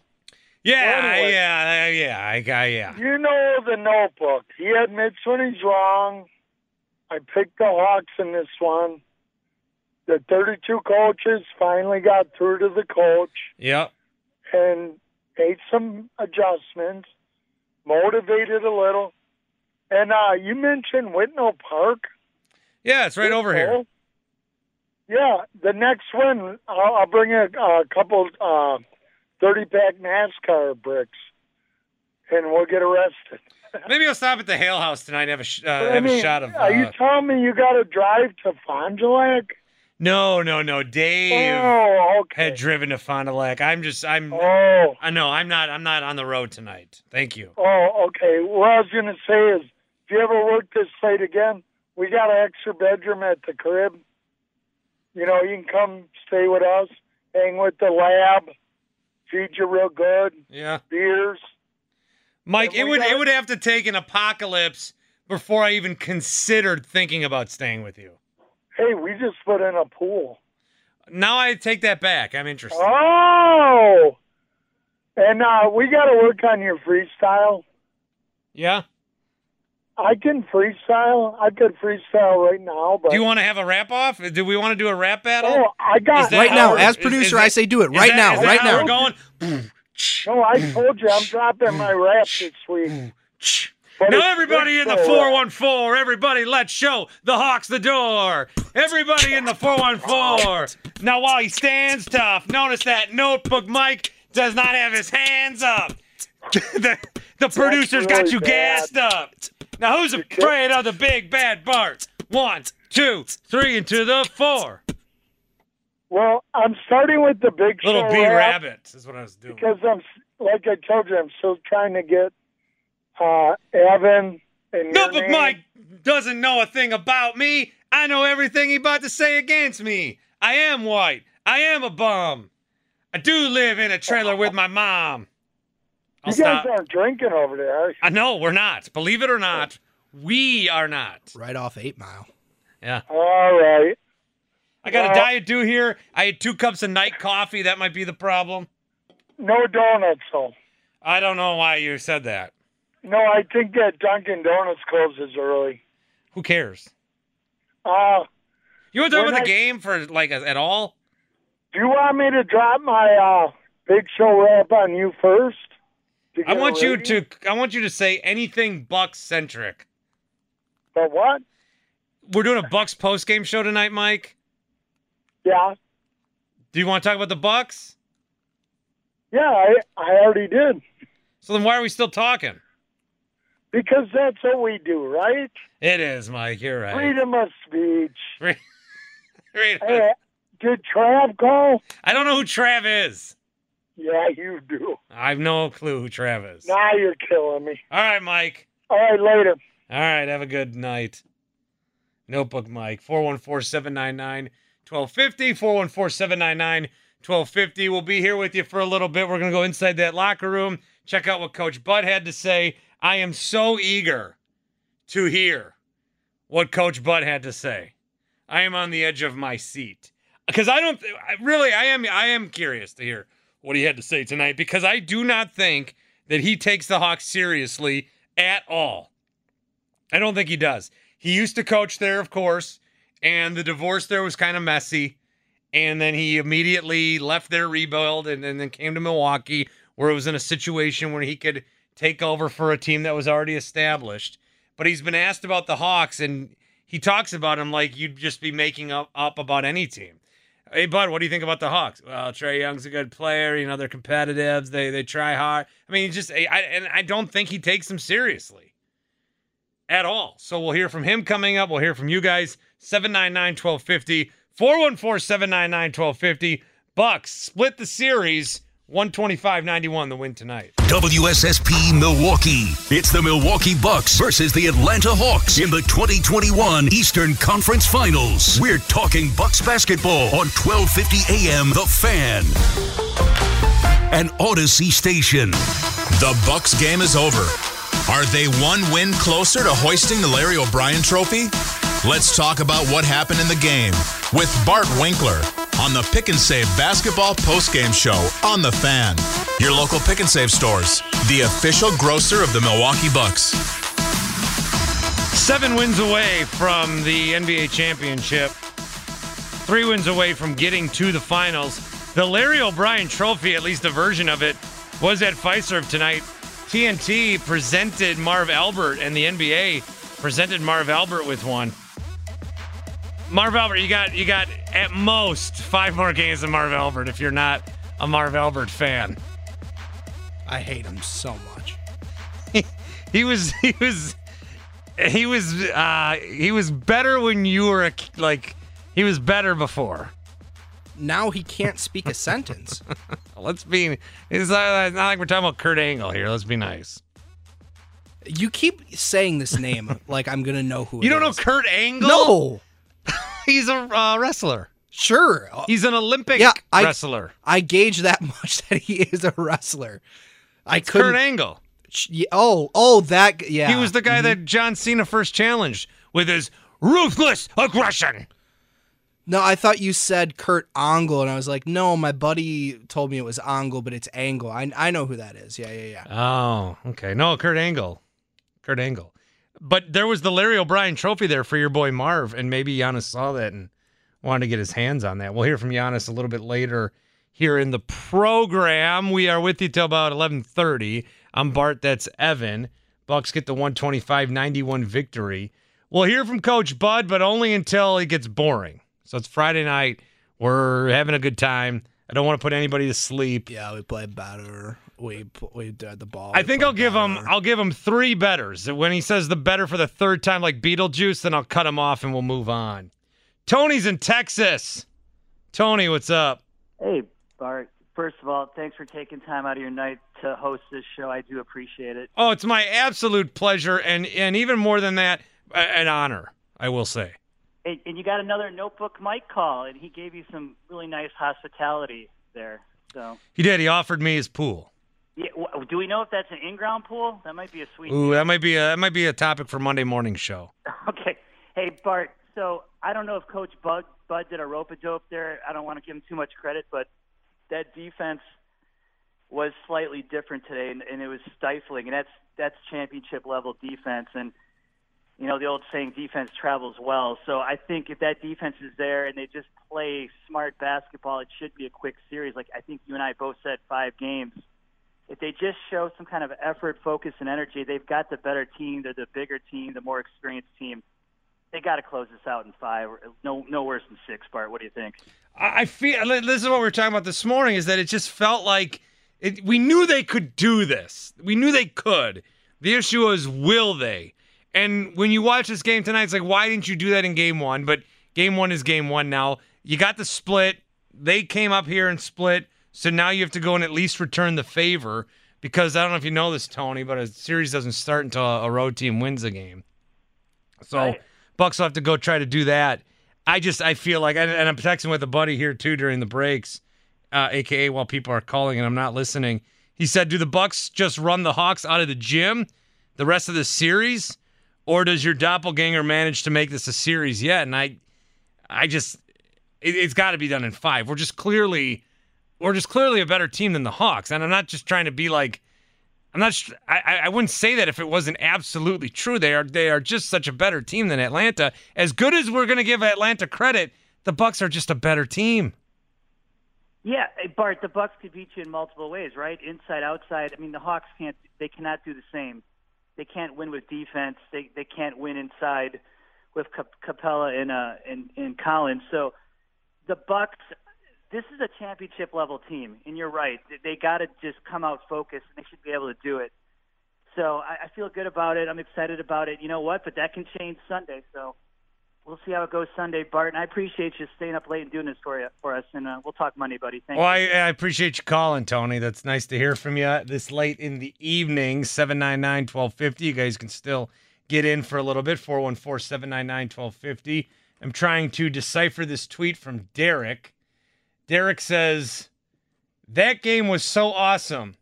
Yeah, Anyway. yeah, yeah, I, I, yeah. You know the Notebook. He admits when he's wrong. I picked the Hawks in this one. The 32 coaches finally got through to the coach Yep. and made some adjustments, motivated a little. And uh, you mentioned Whitnall Park. Yeah, it's right over here. Yeah, the next one, I'll, I'll bring a, a couple uh, 30 pack NASCAR bricks and we'll get arrested. Maybe I'll stop at the Hale House tonight and have a sh- uh, I have mean, a shot of. Are you Uh, telling me you got to drive to Fond du Lac? no, no, no. Dave Oh, okay. had driven to Fond du Lac. I'm just, I'm. Oh. I know. I'm not. I'm not on the road tonight. Thank you. Oh, okay. What I was going to say is, if you ever work this site again, we got an extra bedroom at the crib. You know, you can come stay with us, hang with the lab, feed you real good, Yeah. beers. Mike, it would got- it would have to take an apocalypse before I even considered thinking about staying with you. Hey, we just put in a pool. Now I take that back. I'm interested. Oh! And uh, we got to work on your freestyle. Yeah. I can freestyle. I could freestyle right now, but Do you want to have a rap off? Do we want to do a rap battle? Oh, I got Is Right now, we're- as producer, is I that- say do it right that- now, is that right how now. We're going. No, I told you I'm dropping my rap this week. But Now everybody in the 414, everybody let's show the Hawks the door. Everybody in the 414. Now while he stands tough, notice that notebook Mike does not have his hands up. the the producer's got you bad. gassed up. Now who's afraid of the big bad Bart? One, two, three, and to the four. Well, I'm starting with the big Little B rap rabbit is what I was doing. because I'm like I told you, I'm still trying to get uh, Evan and Notebook name. Mike doesn't know a thing about me. I know everything he about to say against me. I am white. I am a bum. I do live in a trailer with my mom. I'll You guys stop. aren't drinking over there. Are? I know we're not. Believe it or not, we are not. Right off Eight Mile. Yeah. All right. I got a Well- diet do here. I had two cups of night coffee. That might be the problem. No donuts, though. I don't know why you said that. No, I think that Dunkin' Donuts closes early. Who cares? Uh, You want to talk When about the I- game for like at all? do you want me to drop my uh, big show rap on you first? I want you to. I want you to say anything Bucks centric. But what? We're doing a Bucks post game show tonight, Mike. Yeah. Do you want to talk about the Bucks? Yeah, I, I already did. So then why are we still talking? Because that's what we do, right? It is, Mike. You're right. Freedom of speech. Right. Hey, did Trav call? I don't know who Trav is. Yeah, you do. I have no clue who Trav. Now you're killing me. All right, Mike. All right, later. All right, have a good night. Notebook Mike, 414 799 1250. 414 799 1250. We'll be here with you for a little bit. We're going to go inside that locker room, check out what Coach Bud had to say. I am so eager to hear what Coach Bud had to say. I am on the edge of my seat because I don't really I am I am curious to hear what he had to say tonight because I do not think that he takes the Hawks seriously at all. I don't think he does. He used to coach there, of course, and the divorce there was kind of messy. And then he immediately left their rebuild and, and then came to Milwaukee, where it was in a situation where he could take over for a team that was already established. But he's been asked about the Hawks, and he talks about them like you'd just be making up, up about any team. Hey, Bud, what do you think about the Hawks? Well, Trae Young's a good player. You know, they're competitive. They they try hard. I mean, just I, and I don't think he takes them seriously at all. So we'll hear from him coming up. We'll hear from you guys. 799 1250, 414 799 1250. Bucks split the series 125-91 the win tonight. WSSP Milwaukee. It's the Milwaukee Bucks versus the Atlanta Hawks in the 2021 Eastern Conference Finals. We're talking Bucks basketball on 1250 AM The Fan. An Audacy station. The Bucks game is over. Are they one win closer to hoisting the Larry O'Brien trophy? Let's talk about what happened in the game with Bart Winkler on the Pick and Save basketball postgame show on the Fan. Your local Pick and Save stores, the official grocer of the Milwaukee Bucks. Seven wins away from the NBA championship. Three wins away from getting to the finals. The Larry O'Brien trophy, at least a version of it, was at Fiserv tonight. TNT presented Marv Albert, and the NBA presented Marv Albert with one. Marv Albert, you got you got at most five more games of Marv Albert if you're not a Marv Albert fan. I hate him so much. He was he was he was uh he was better when you were a, like he was better before. Now he can't speak a sentence. Let's be it's not, it's not like we're talking about Kurt Angle here. Let's be nice. You keep saying this name like I'm gonna know who. You don't know. Kurt Angle? No. He's a uh, wrestler. Sure. He's an Olympic Yeah, I- wrestler. I gauge that much that he is a wrestler. I It's couldn't. Kurt Angle. Yeah, Oh, oh, that. Yeah. He was the guy Mhm. that John Cena first challenged with his ruthless aggression. No, I thought you said Kurt Angle, and I was like, no, my buddy told me it was Angle, but it's Angle. I I know who that is. Yeah, yeah, yeah. Oh, okay. No, Kurt Angle. Kurt Angle. But there was the Larry O'Brien trophy there for your boy Marv, and maybe Giannis saw that and wanted to get his hands on that. We'll hear from Giannis a little bit later here in the program. We are with you till about 11:30. I'm Bart, that's Evan. Bucks get the 125-91 victory. We'll hear from Coach Bud, but only until it gets boring. So it's Friday night. We're having a good time. I don't want to put anybody to sleep. Yeah, we play better. We pl- we did uh, the ball. I think I'll give him better. I'll give him three betters. When he says the better for the third time, like Beetlejuice, then I'll cut him off and we'll move on. Tony's in Texas. Tony, what's up? Hey, Bart. First of all, thanks for taking time out of your night to host this show. I do appreciate it. Oh, it's my absolute pleasure, and and even more than that, an honor. I will say. And, and you got another notebook Mike call, and he gave you some really nice hospitality there. So, He did. He offered me his pool. Yeah, w- do we know if that's an in-ground pool? That might be a sweet. Ooh, that might be a that might be a topic for Monday morning show. Okay. Hey, Bart. So I don't know if Coach Bud Bud did a rope a dope there. I don't want to give him too much credit, but that defense was slightly different today, and, and it was stifling. And that's that's championship level defense. And you know the old saying, defense travels well. So I think if that defense is there and they just play smart basketball, it should be a quick series. Like I think you and I both said, five games. If they just show some kind of effort, focus, and energy, they've got the better team. They're the bigger team, the more experienced team they got to close this out in five. No, no worse than six. Bart, what do you think? I feel this is what we were talking about this morning is that it just felt like it, we knew they could do this. We knew they could. The issue was will they? And when you watch this game tonight, it's like why didn't you do that in game one? But game one is game one now. You got the split. They came up here and split. So now you have to go and at least return the favor because I don't know if you know this, Tony, but a series doesn't start until a road team wins a game. So Bucks will have to go try to do that. I just I feel like, and, and I'm texting with a buddy here too during the breaks, uh, aka while people are calling and I'm not listening. He said, "Do the Bucks just run the Hawks out of the gym the rest of the series, or does your doppelganger manage to make this a series yet?" And I, I just, it, it's got to be done in five. We're just clearly, we're just clearly a better team than the Hawks, and I'm not just trying to be like. I'm not. I, I wouldn't say that if it wasn't absolutely true. They are. They are just such a better team than Atlanta. As good as we're going to give Atlanta credit, the Bucks are just a better team. Yeah, Bart, the Bucks could beat you in multiple ways, right? Inside, outside. I mean, the Hawks can't. They cannot do the same. They can't win with defense. They they can't win inside with Cap- Capela and uh and, and Collins. So the Bucks. This is a championship level team, and you're right. They, got to just come out focused, and they should be able to do it. So I, I feel good about it. I'm excited about it. You know what? But that can change Sunday. So we'll see how it goes Sunday, Bart. And I appreciate you staying up late and doing this for you for us. And uh, we'll talk Monday, buddy. Thank Well, you. I, I appreciate you calling, Tony. That's nice to hear from you this late in the evening. 799 1250. You guys can still get in for a little bit. 414 799 1250. I'm trying to decipher this tweet from Derek. Derek says, That game was so awesome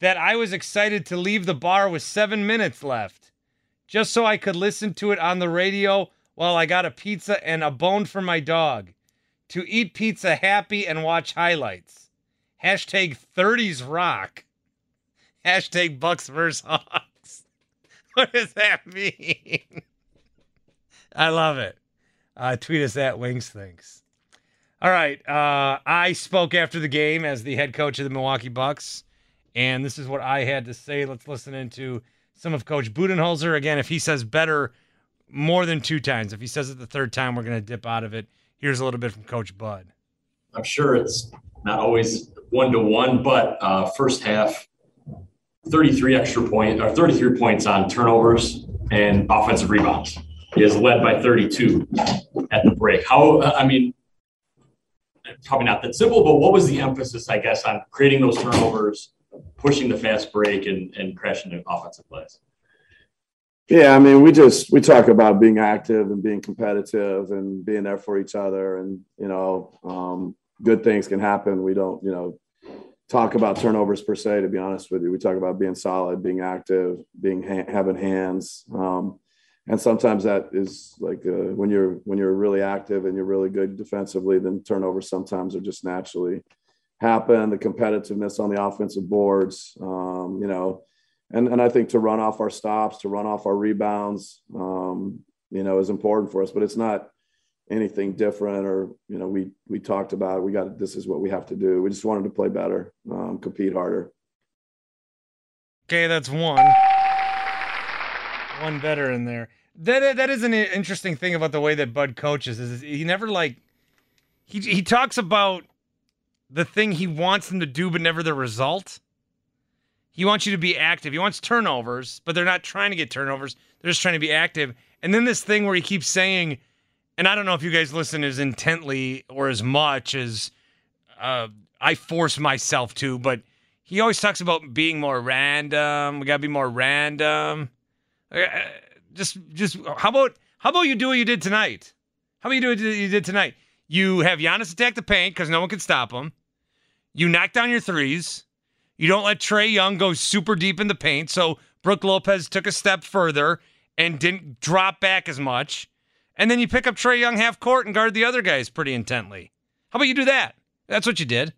that I was excited to leave the bar with seven minutes left just so I could listen to it on the radio while I got a pizza and a bone for my dog. To eat pizza happy and watch highlights. Hashtag 30s rock. Hashtag Bucks versus Hawks. What does that mean? I love it. Uh, tweet us at Wings Thinks. All right. Uh, I spoke after the game as the head coach of the Milwaukee Bucks, and this is what I had to say. Let's listen into some of Coach Budenholzer. Again, if he says better more than two times, if he says it the third time, we're going to dip out of it. Here's a little bit from Coach Bud. I'm sure it's not always one to one, but uh, first half, 33 extra point or 33 points on turnovers and offensive rebounds. He is led by 32 at the break. How, I mean, probably not that simple, but what was the emphasis, I guess, on creating those turnovers, pushing the fast break, and, and crashing the offensive plays? Yeah, I mean, we just we talk about being active and being competitive and being there for each other, and you know, um, good things can happen. We don't, you know, talk about turnovers per se. To be honest with you, we talk about being solid, being active, being ha- having hands, um, and sometimes that is like uh, when you're when you're really active and you're really good defensively, then turnovers sometimes are just naturally happen. The competitiveness on the offensive boards, um, you know and and I think to run off our stops, to run off our rebounds, um, you know, is important for us. But it's not anything different, or you know, we we talked about it. we got this is what we have to do. We just wanted to play better, um, compete harder. Okay, that's one. One veteran there. That that is an interesting thing about the way that Bud coaches is he never like he he talks about the thing he wants them to do, but never the result. He wants you to be active. He wants turnovers, but they're not trying to get turnovers. They're just trying to be active. And then this thing where he keeps saying, and I don't know if you guys listen as intently or as much as uh, I force myself to, but he always talks about being more random. We gotta be more random. Uh, Just, just how about how about you do what you did tonight? How about you do what you did tonight? You have Giannis attack the paint because no one can stop him. You knock down your threes. You don't let Trae Young go super deep in the paint. So Brook Lopez took a step further and didn't drop back as much. And then you pick up Trae Young half court and guard the other guys pretty intently. How about you do that? That's what you did.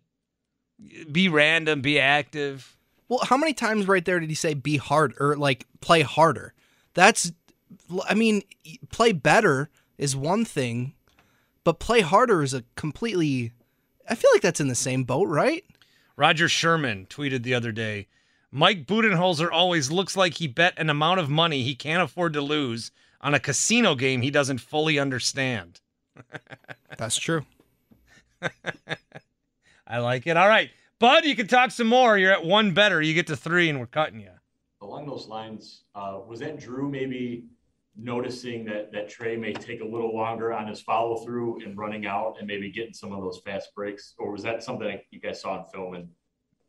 Be random, be active. Well, how many times right there did he say be hard or like play harder? That's, I mean, play better is one thing, but play harder is a completely. I feel like that's in the same boat, right? Roger Sherman tweeted the other day Mike Budenholzer always looks like he bet an amount of money he can't afford to lose on a casino game he doesn't fully understand. That's true. I like it. All right. Bud, you can talk some more. You're at one better. You get to three, and we're cutting you. Along those lines, uh, was that Jrue maybe noticing that that Trae may take a little longer on his follow through and running out and maybe getting some of those fast breaks, or was that something you guys saw in film and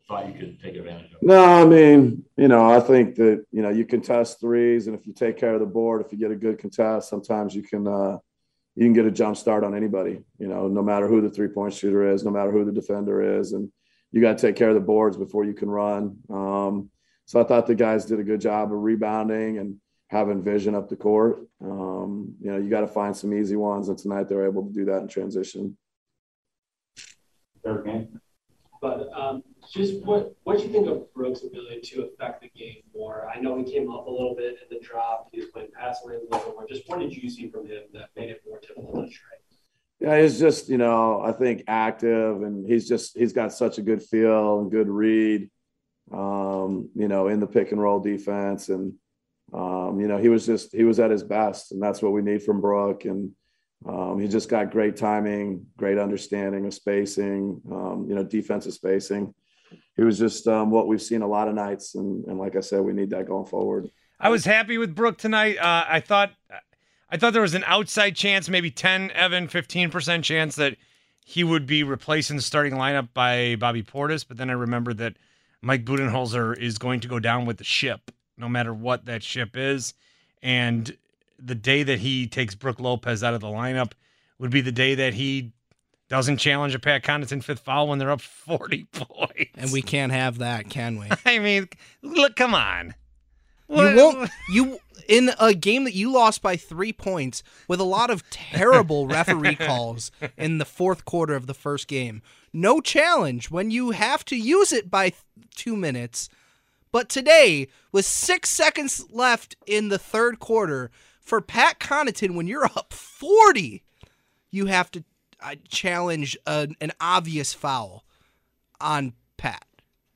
thought you could take advantage of? No, I mean, you know, I think that you know you contest threes, and if you take care of the board, if you get a good contest, sometimes you can uh, you can get a jump start on anybody. You know, no matter who the three point shooter is, no matter who the defender is, and you got to take care of the boards before you can run. Um, so I thought the guys did a good job of rebounding and having vision up the court. Um, you know, you got to find some easy ones, and tonight they were able to do that in transition. Third game. But um, just what what do you think of Brook's ability to affect the game more? I know he came up a little bit in the drop. He was playing pass lanes a little more. Just what did you see from him that made it more difficult to Trae? Yeah, he's just, you know, I think active and he's just, he's got such a good feel and good read, um, you know, in the pick and roll defense. And, um, you know, he was just, he was at his best. And that's what we need from Brook. And um, he just got great timing, great understanding of spacing, um, you know, defensive spacing. He was just um, what we've seen a lot of nights. And, and like I said, we need that going forward. I was happy with Brook tonight. Uh, I thought I thought there was an outside chance, maybe 10, Evan, 15% chance that he would be replacing the starting lineup by Bobby Portis. But then I remembered that Mike Budenholzer is going to go down with the ship, no matter what that ship is. And the day that he takes Brook Lopez out of the lineup would be the day that he doesn't challenge a Pat Connaughton fifth foul when they're up 40 points. And we can't have that, can we? I mean, look, come on. You won't. You in a game that you lost by three points with a lot of terrible referee calls in the fourth quarter of the first game. No challenge when you have to use it by th- two minutes. But today, with six seconds left in the third quarter, for Pat Connaughton, when you're up 40, you have to uh, challenge an, an obvious foul on Pat.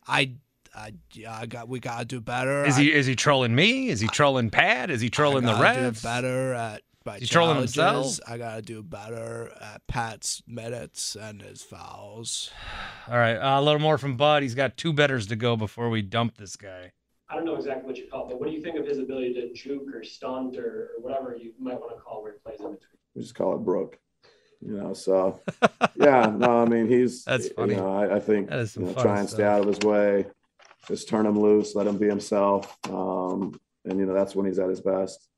I, I, I got we gotta do better. Is he is he trolling me? Is he trolling Pat? Is he trolling the I gotta refs? Do better at my He's trolling himself? I gotta do better at Pat's minutes and his fouls. All right, uh, a little more from Bud. He's got two betters to go before we dump this guy. I don't know exactly what you call it, but what do you think of his ability to juke or stunt or, or whatever you might want to call where he plays in between? we just call it Brook. You know, so yeah, no, I mean he's That's funny. You know, I, I think That is some you know, try and stay out of his way, just turn him loose, let him be himself, um, and you know that's when he's at his best.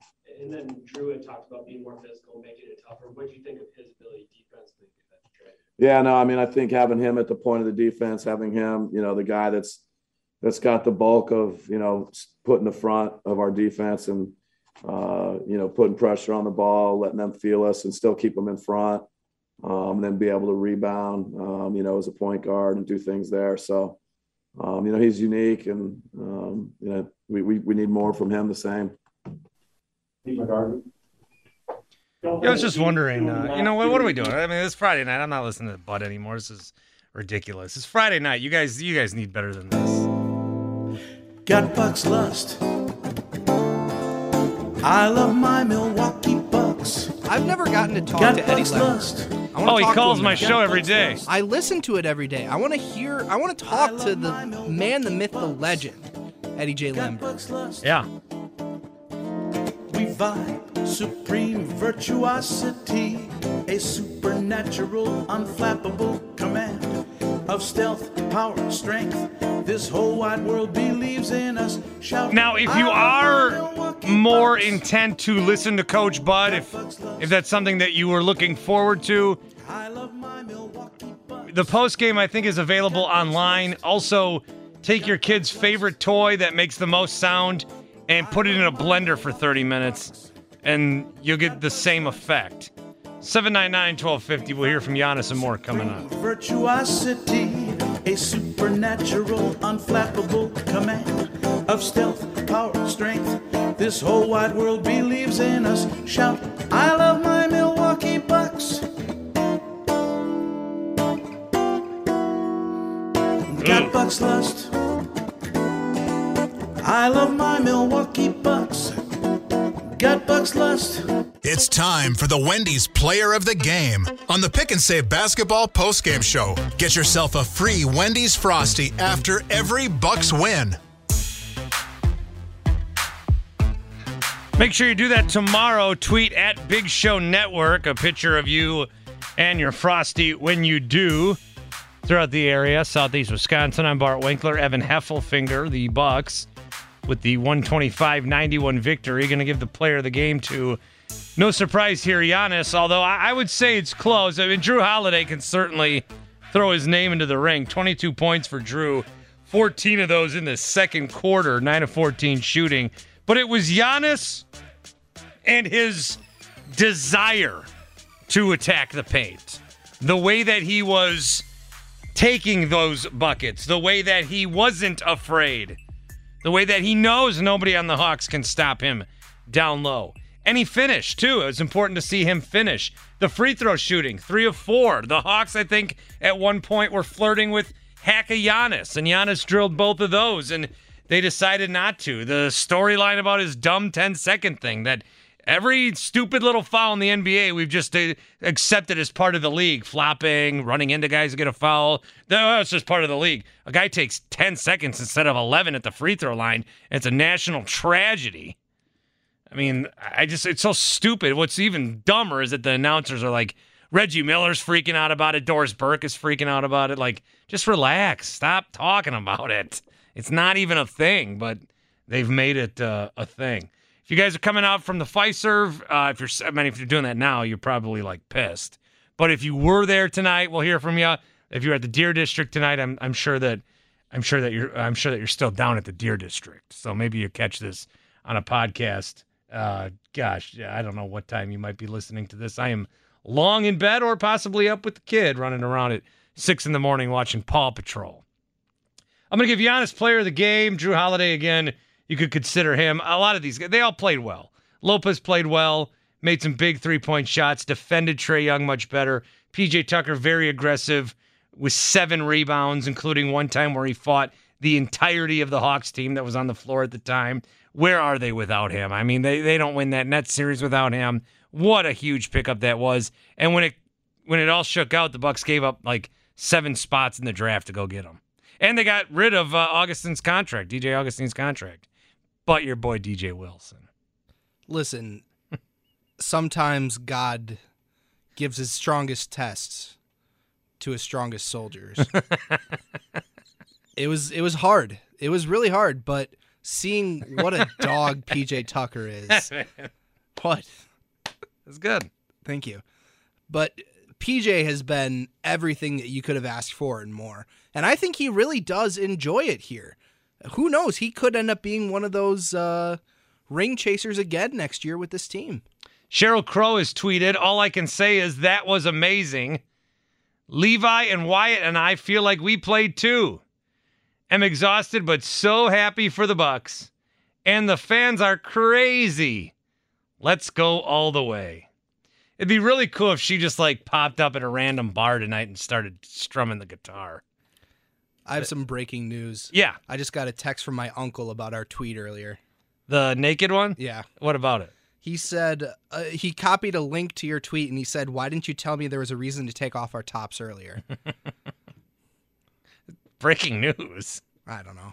And then Jrue had talked about being more physical, making it tougher. What do you think of his ability defensively? to do that trade? Yeah, no, I mean I think having him at the point of the defense, having him, you know, the guy that's that's got the bulk of you know putting the front of our defense and uh, you know putting pressure on the ball, letting them feel us, and still keep them in front, um, and then be able to rebound, um, you know, as a point guard and do things there. So, um, you know, he's unique, and um, you know, we, we we need more from him. The same. Yeah, I was just wondering, uh, you know, what, what are we doing? I mean, it's Friday night. I'm not listening to Bud anymore. This is ridiculous. It's Friday night. You guys, you guys need better than this. Got Bucks lust. I love my Milwaukee Bucks. I've never gotten to talk Got to Eddie Bucks Lemberg. lust. I Oh, he calls my show every day. I listen to it every day. I want to hear. I want to talk to the man, the myth, the legend, Eddie J. Lemberg. Yeah. We vibe, supreme virtuosity, a supernatural, unflappable command of stealth, power, strength. This whole wide world believes in us. Shout Now, if you are more intent to listen to Coach Bud, if if that's something that you were looking forward to, the post game I think is available online. Also, take your kid's favorite toy that makes the most sound and put it in a blender for 30 minutes, and you'll get the same effect. 799 1250. We'll hear from Giannis and more coming up. virtuosity, a supernatural, unflappable command of stealth, power, strength. This whole wide world believes in us. Shout, I love my Milwaukee Bucks. Mm. Got Bucks lust. I love my Milwaukee Bucks. Got Bucks lust. It's time for the Wendy's Player of the Game on the Pick and Save Basketball postgame show. Get yourself a free Wendy's Frosty after every Bucks win. Make sure you do that tomorrow. Tweet at Big Show Network a picture of you and your Frosty when you do. Throughout the area, Southeast Wisconsin, I'm Bart Winkler, Evan Heffelfinger, the Bucks, with the 125-91 victory, going to give the player of the game to. No surprise here, Giannis. Although I, I would say it's close. I mean, Jrue Holiday can certainly throw his name into the ring. 22 points for Jrue, 14 of those in the second quarter, 9 of 14 shooting. But it was Giannis and his desire to attack the paint. The way that he was taking those buckets, the way that he wasn't afraid, the way that he knows nobody on the Hawks can stop him down low. And he finished too. It was important to see him finish. The free throw shooting, three of four. The Hawks, I think, at one point were flirting with Hacka Giannis, and Giannis drilled both of those, and they decided not to. The storyline about his dumb 10 second thing that every stupid little foul in the NBA we've just uh, accepted as part of the league. Flopping, running into guys to get a foul. It's just part of the league. A guy takes 10 seconds instead of 11 at the free throw line. It's a national tragedy. I mean, I just it's so stupid. What's even dumber is that the announcers are like Reggie Miller's freaking out about it, Doris Burke is freaking out about it. Like, just relax. Stop talking about it. It's not even a thing, but they've made it uh, a thing. You guys are coming out from the Fiserv, uh, if you're, I mean, if you're doing that now, you're probably like pissed. But if you were there tonight, we'll hear from you. If you're at the Deer District tonight, I'm, I'm sure that, I'm sure that you're, I'm sure that you're still down at the Deer District. So maybe you catch this on a podcast. Uh, gosh, I don't know what time you might be listening to this. I am long in bed or possibly up with the kid running around at six in the morning watching Paw Patrol. I'm to give Giannis player of the game. Jrue Holiday again. You could consider him. A lot of these guys, they all played well. Lopez played well, made some big three point shots, defended Trae Young much better. PJ Tucker, very aggressive with seven rebounds, including one time where he fought the entirety of the Hawks team that was on the floor at the time. Where are they without him? I mean, they, they don't win that net series without him. What a huge pickup that was. And when it when it all shook out, the Bucks gave up like seven spots in the draft to go get him. And they got rid of uh, Augustin's contract, DJ Augustin's contract. But your boy DJ Wilson. Listen, sometimes God gives his strongest tests to his strongest soldiers. it was it was hard. It was really hard, but seeing what a dog PJ Tucker is. what? It's good. Thank you. But PJ has been everything that you could have asked for and more. And I think he really does enjoy it here. Who knows? He could end up being one of those uh, ring chasers again next year with this team. Sheryl Crow has tweeted, All I can say is that was amazing. Levi and Wyatt and I feel like we played too. Am exhausted, but so happy for the Bucks. And the fans are crazy. Let's go all the way. It'd be really cool if she just like popped up at a random bar tonight and started strumming the guitar. I have some breaking news. Yeah. I just got a text from my uncle about our tweet earlier. The naked one? Yeah. What about it? He said uh, he copied a link to your tweet and he said, "Why didn't you tell me there was a reason to take off our tops earlier?" Breaking news. I don't know.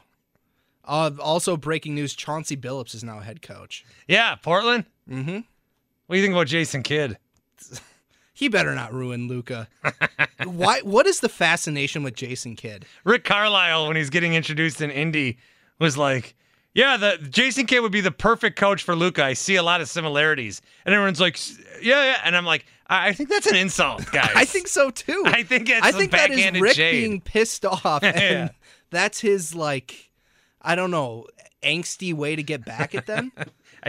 Uh, also, breaking news: Chauncey Billups is now head coach. Yeah, Portland. Mm-hmm. What do you think about Jason Kidd? He better not ruin Luka. Why? What is the fascination with Jason Kidd? Rick Carlisle, when he's getting introduced in Indy, was like, "Yeah, the Jason Kidd would be the perfect coach for Luka. I see a lot of similarities." And everyone's like, "Yeah, yeah," and I'm like, "I, I think that's an insult, guys. I think so too. I think it's I think that is Rick shade. being pissed off, and Yeah. that's his like, I don't know, angsty way to get back at them.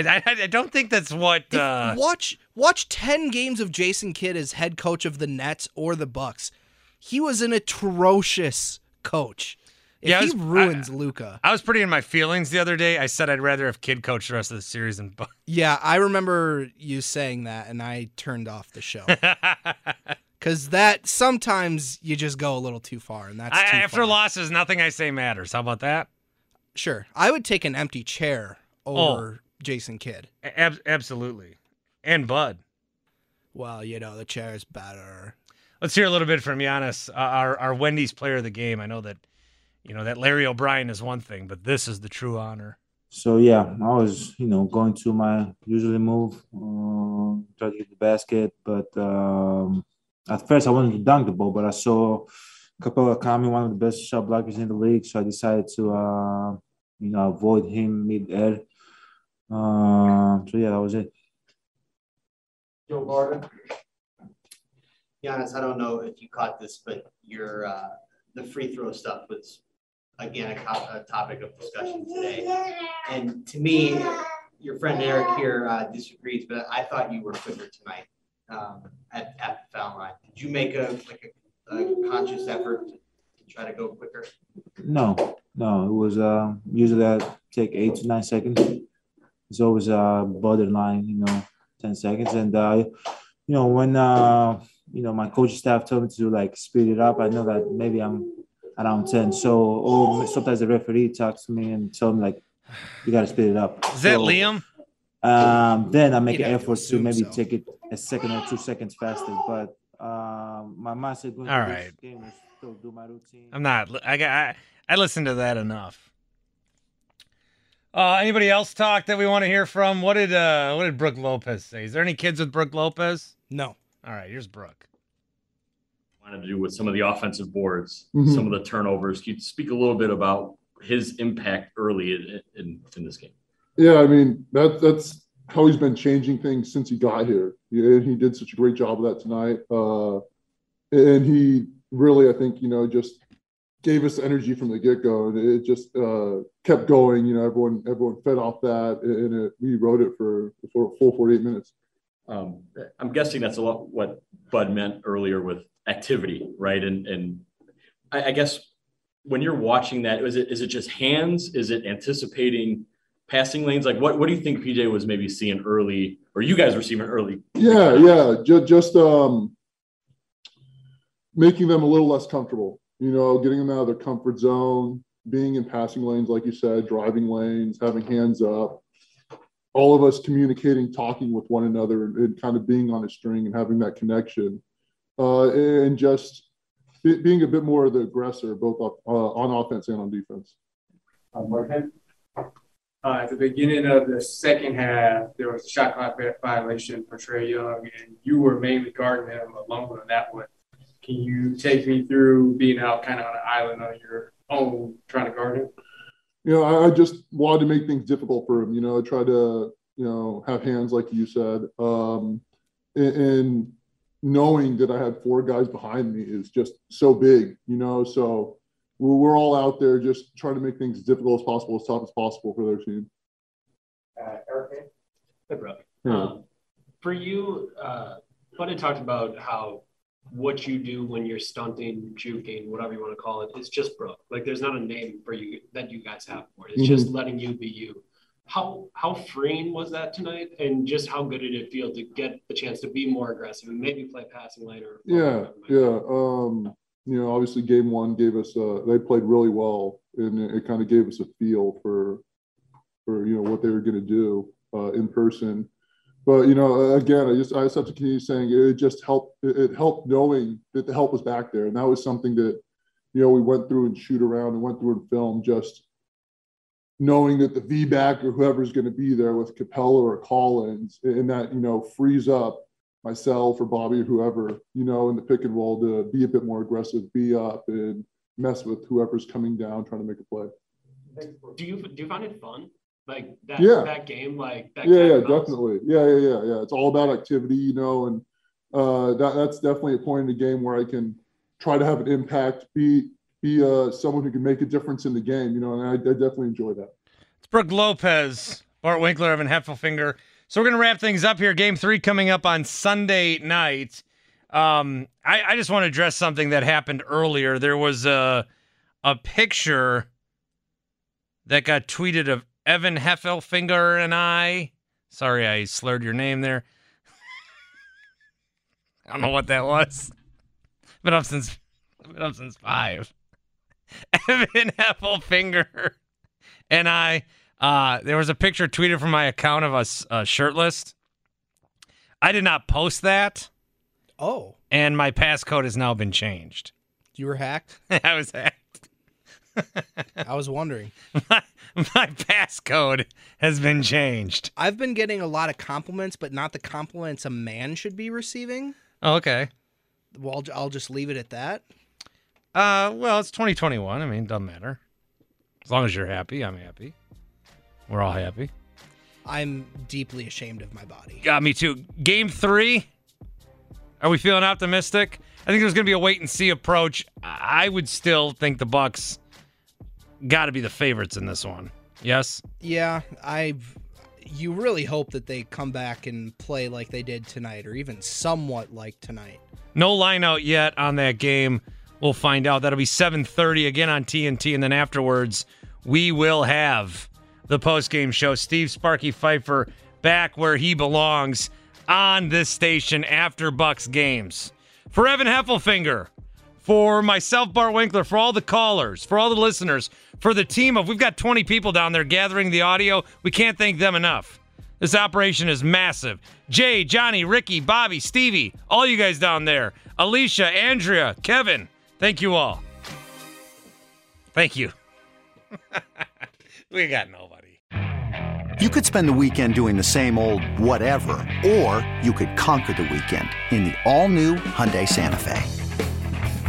I, I, I don't think that's what. Uh, watch watch ten games of Jason Kidd as head coach of the Nets or the Bucks. He was an atrocious coach. If Yeah, I he ruins Luka. I was pretty in my feelings the other day. I said I'd rather have Kidd coach the rest of the series than Buck. Yeah, I remember you saying that, and I turned off the show because that sometimes you just go a little too far, and that's I, too after far. losses, nothing I say matters. How about that? Sure, I would take an empty chair over Jason Kidd. Ab- absolutely. And Bud. Well, you know the chair is better. Let's hear a little bit from Giannis, uh, our our Wendy's player of the game. I know that, you know that Larry O'Brien is one thing, but this is the true honor. So yeah, I was you know going to my usually move, uh, try to get the basket, but um, at first I wanted to dunk the ball, but I saw Capela Kami, one of the best shot blockers in the league, so I decided to uh, you know avoid him mid air. Uh, so yeah, that was it. Joe Barton. Giannis, I don't know if you caught this, but your uh, the free throw stuff was again a, a topic of discussion today. And to me, your friend Eric here uh, disagrees, but I thought you were quicker tonight um, at, at the foul line. Did you make a like a, a conscious effort to, to try to go quicker? No, no, it was uh, usually I take eight to nine seconds. It's always a borderline, you know, ten seconds, and uh, you know when uh, you know my coaching staff told me to like speed it up, I know that maybe I'm around ten. So oh, sometimes the referee talks to me and tell me like you got to speed it up. Is that Liam? Um, then I make You'd an have to effort to maybe so. take it a second or two seconds faster, but um, my mindset going All to this game is still do my routine. I'm not. I got. I, I listened to that enough. Uh, anybody else talk that we want to hear from? What did uh, what did Brook Lopez say? Is there any kids with Brook Lopez? No. All right, here's Brook. wanted to do with some of the offensive boards, Mhm. some of the turnovers. Can you speak a little bit about his impact early in, in, in this game? Yeah, I mean that that's how he's been changing things since he got here. Yeah, he did such a great job of that tonight. Uh, and he really, I think, you know, just gave us energy from the get go, and it just uh, kept going. You know, everyone everyone fed off that, and it, we rode it for for a full 48 minutes. Um, I'm guessing that's a lot what Bud meant earlier with activity, right? And and I, I guess when you're watching that, is it is it just hands? Is it anticipating passing lanes? Like what what do you think PJ was maybe seeing early, or you guys were seeing early? Yeah, yeah, just just um, making them a little less comfortable. You know, getting them out of their comfort zone, being in passing lanes, like you said, driving lanes, having hands up. All of us communicating, talking with one another, and, and kind of being on a string and having that connection, uh, and just be, being a bit more of the aggressor, both up, uh, on offense and on defense. Morgan. Uh, at the beginning of the second half, there was a shot clock violation for Trae Young, and you were mainly guarding him alone on that one. Can you take me through being out kind of on an island on your own, trying to guard him? you know, I, I just wanted to make things difficult for him. You know, I try to, you know, have hands like you said, um, and, and knowing that I had four guys behind me is just so big. You know, so we're, we're all out there just trying to make things as difficult as possible, as tough as possible for their team. Uh, Eric? Hey, Brook. Yeah. Um, for you, uh, Bud had talked about how what you do when you're stunting, juking, whatever you want to call it, it's just Brook. Like there's not a name for you that you guys have for it. It's just Mhm. letting you be you. How how freeing was that tonight, and just how good did it feel to get the chance to be more aggressive and maybe play passing later? Yeah, yeah. Um, you know, obviously, game one gave us. Uh, they played really well, and it, it kind of gave us a feel for, for you know what they were going to do uh, in person. But you know, uh, again, I just I just have to continue saying it just helped. It, it helped knowing that the help was back there, and that was something that you know we went through and shoot around and went through and film just knowing that the V back or whoever's going to be there with Capela or Collins, and that you know frees up myself or Bobby or whoever, you know, in the pick and roll to be a bit more aggressive, be up and mess with whoever's coming down trying to make a play. Do you do you find it fun? Like that Yeah. that game, like that yeah, yeah, definitely. Yeah, yeah, yeah, yeah. It's all about activity, you know, and uh, that that's definitely a point in the game where I can try to have an impact, be be uh, someone who can make a difference in the game, you know, and I, I definitely enjoy that. It's Brook Lopez, Bart Winkler, Evan Heffelfinger. So we're gonna wrap things up here. Game three coming up on Sunday night. Um, I, I just want to address something that happened earlier. There was a a picture that got tweeted of Evan Heffelfinger and I. Sorry, I slurred your name there. I don't know what that was. Been up since been up since five. Evan Heffelfinger and I. Uh, there was a picture tweeted from my account of us uh, shirtless. I did not post that. Oh. And my passcode has now been changed. You were hacked? I was hacked. I was wondering. My, my passcode has been changed. I've been getting a lot of compliments, but not the compliments a man should be receiving. Oh, okay. Well, I'll, I'll just leave it at that. Uh, well, it's 2021. I mean, doesn't matter. As long as you're happy, I'm happy. We're all happy. I'm deeply ashamed of my body. Got me too. Game three. Are we feeling optimistic? I think there's going to be a wait and see approach. I would still think the Bucks got to be the favorites in this one. Yes. Yeah, I. You really hope that they come back and play like they did tonight, or even somewhat like tonight. No line out yet on that game. We'll find out. That'll be 7:30 again on TNT, and then afterwards we will have the post game show. Steve Sparky Fifer back where he belongs on this station after Bucks games. For Evan Heffelfinger, for myself, Bart Winkler, for all the callers, for all the listeners, for the team of we've got 20 people down there gathering the audio. We can't thank them enough. This operation is massive. Jay, Johnny, Ricky, Bobby, Stevie, all you guys down there. Alicia, Andrea, Kevin, thank you all. Thank you. we got nobody. You could spend the weekend doing the same old whatever, or you could conquer the weekend in the all-new Hyundai Santa Fe.